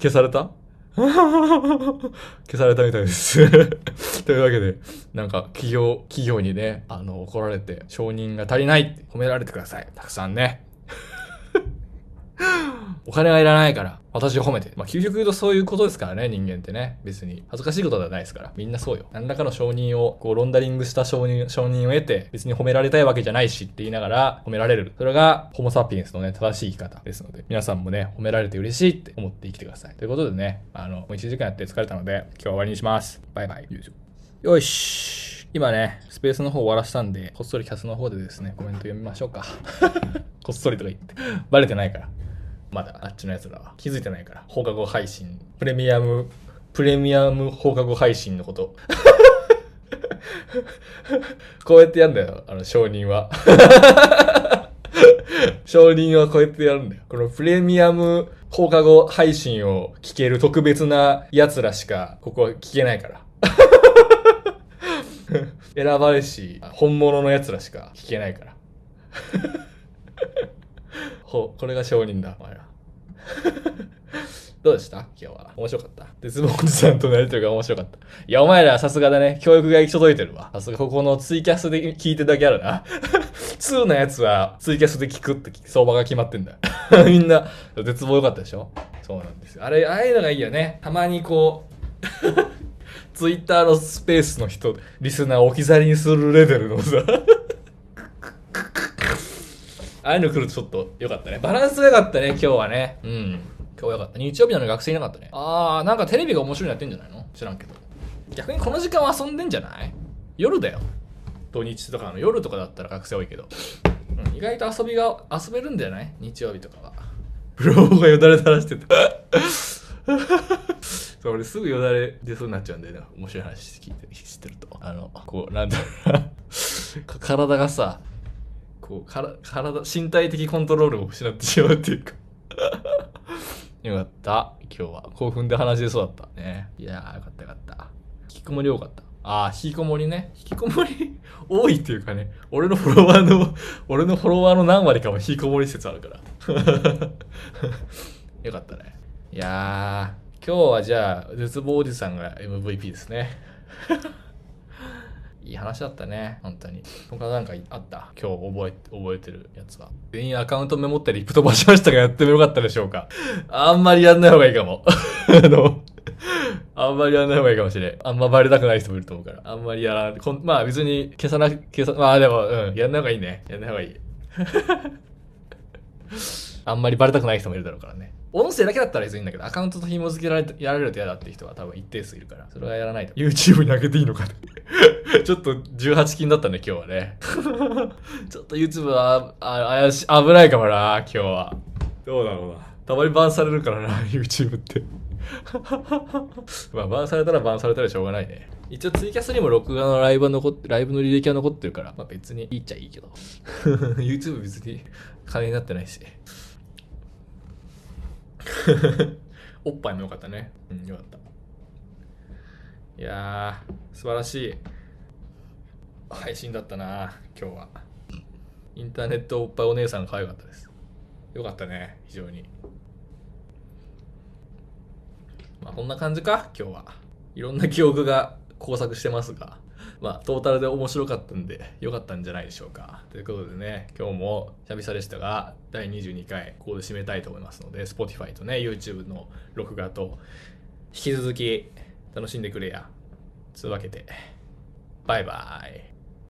[SPEAKER 1] 消された？<laughs> 消されたみたいです <laughs> というわけで、なんか企業、企業にね、あの、怒られて、承認が足りないって褒められてください。たくさんね。お金がいらないから、私を褒めて。まあ、究極言うとそういうことですからね、人間ってね。別に。恥ずかしいことではないですから。みんなそうよ。何らかの承認を、こう、ロンダリングした承認、承認を得て、別に褒められたいわけじゃないしって言いながら、褒められる。それが、ホモサピエンスのね、正しい生き方ですので、皆さんもね、褒められて嬉しいって思って生きてください。ということでね、あの、もう1時間やって疲れたので、今日は終わりにします。バイバイ。よし。今ね、スペースの方終わらしたんで、こっそりキャスの方でですね、コメント読みましょうか。<laughs> こっそりとか言って。バレてないから。まだあっちのやつらは気づいてないから。放課後配信。プレミアムプレミアム放課後配信のこと。<laughs> こうやってやんだよあの承認は。<laughs> 承認はこうやってやるんだよ。このプレミアム放課後配信を聞ける特別な奴らしかここは聞けないから。<laughs> 選ばれし本物の奴らしか聞けないから。ほこれが承認だ、お前ら。<laughs> どうでした？今日は。面白かった？鉄棒おじさんとのやりとりが面白かった。いや、お前らさすがだね。教育が行き届いてるわ。さすがここのツイキャスで聞いてるだけあるな。<laughs> 2のやつはツイキャスで聞くって相場が決まってんだ。<laughs> みんな、絶望良かったでしょ？そうなんですよ。あれ、ああいうのがいいよね。たまにこう、ツイッターのスペースの人、リスナー置き去りにするレベルのさああいうの来るとちょっと良かったね。バランスが良かったね、今日はね。うん。今日は良かった。日曜日なのに学生いなかったね。あー、なんかテレビが面白いのやってんじゃないの？知らんけど。逆にこの時間は遊んでんじゃない？夜だよ。土日とかの夜とかだったら学生多いけど。うん、意外と遊びが、遊べるんじゃない日曜日とかは。ブローがよだれ垂らしてた。<laughs> そう俺すぐよだれ出そうになっちゃうんだよね。面白い話聞いて、知ってると。あの、こう、なんだろうな。<laughs> 体がさ、こうから体身体的コントロールを失ってしまうっていうか。<laughs> よかった。今日は。興奮で話せそうだったね。いやーよかったよかった。引きこもり多かった。ああ引きこもりね。引きこもり？<laughs> 多いっていうかね。俺のフォロワーの俺のフォロワーの何割かも引きこもり説あるから。<laughs> よかったね。いやー、今日はじゃあ、絶望おじさんが MVP ですね。いい話だったね、本当に。他なんかあった？今日覚え、覚えてるやつは。全員アカウントメモったり、プ飛ばしましたがやってもよかったでしょうか？あんまりやんない方がいいかも。<laughs> あの、あんまりやんない方がいいかもしれん。あんまバレたくない人もいると思うから。あんまりやらない。まあ別に消さな、消さ、まあでも、うん、やんない方がいいね。やんない方がいい。<laughs> あんまりバレたくない人もいるだろうからね。音声だけだったら別にいいんだけど、アカウントと紐付けられやられると嫌だって人は多分一定数いるから、それはやらないと。YouTube に上げていいのか <laughs> ちょっと18金だったね、今日はね。<laughs> ちょっと YouTube は、あ、怪し、危ないかもな、今日は。どうだろうな。たまにバンされるからな、<laughs> YouTube って。まあ、バンされたらバンされたらしょうがないね。一応ツイキャスにも録画のライブは残って、ライブの履歴は残ってるから、まあ別にいいっちゃいいけど。YouTube 別に金になってないし。<laughs> おっぱいもよかったね。うん、よかった。いやー、素晴らしい配信だったな、今日は。インターネットおっぱいお姉さん可愛かったです。よかったね、非常に。まあ、こんな感じか、今日は。いろんな記憶が交錯してますが。まあ、トータルで面白かったんで、良かったんじゃないでしょうか。ということでね、今日も久々でしたが、第22回、ここで締めたいと思いますので、Spotify とね、YouTube の録画と、引き続き楽しんでくれや。つうわけで、バイバイ。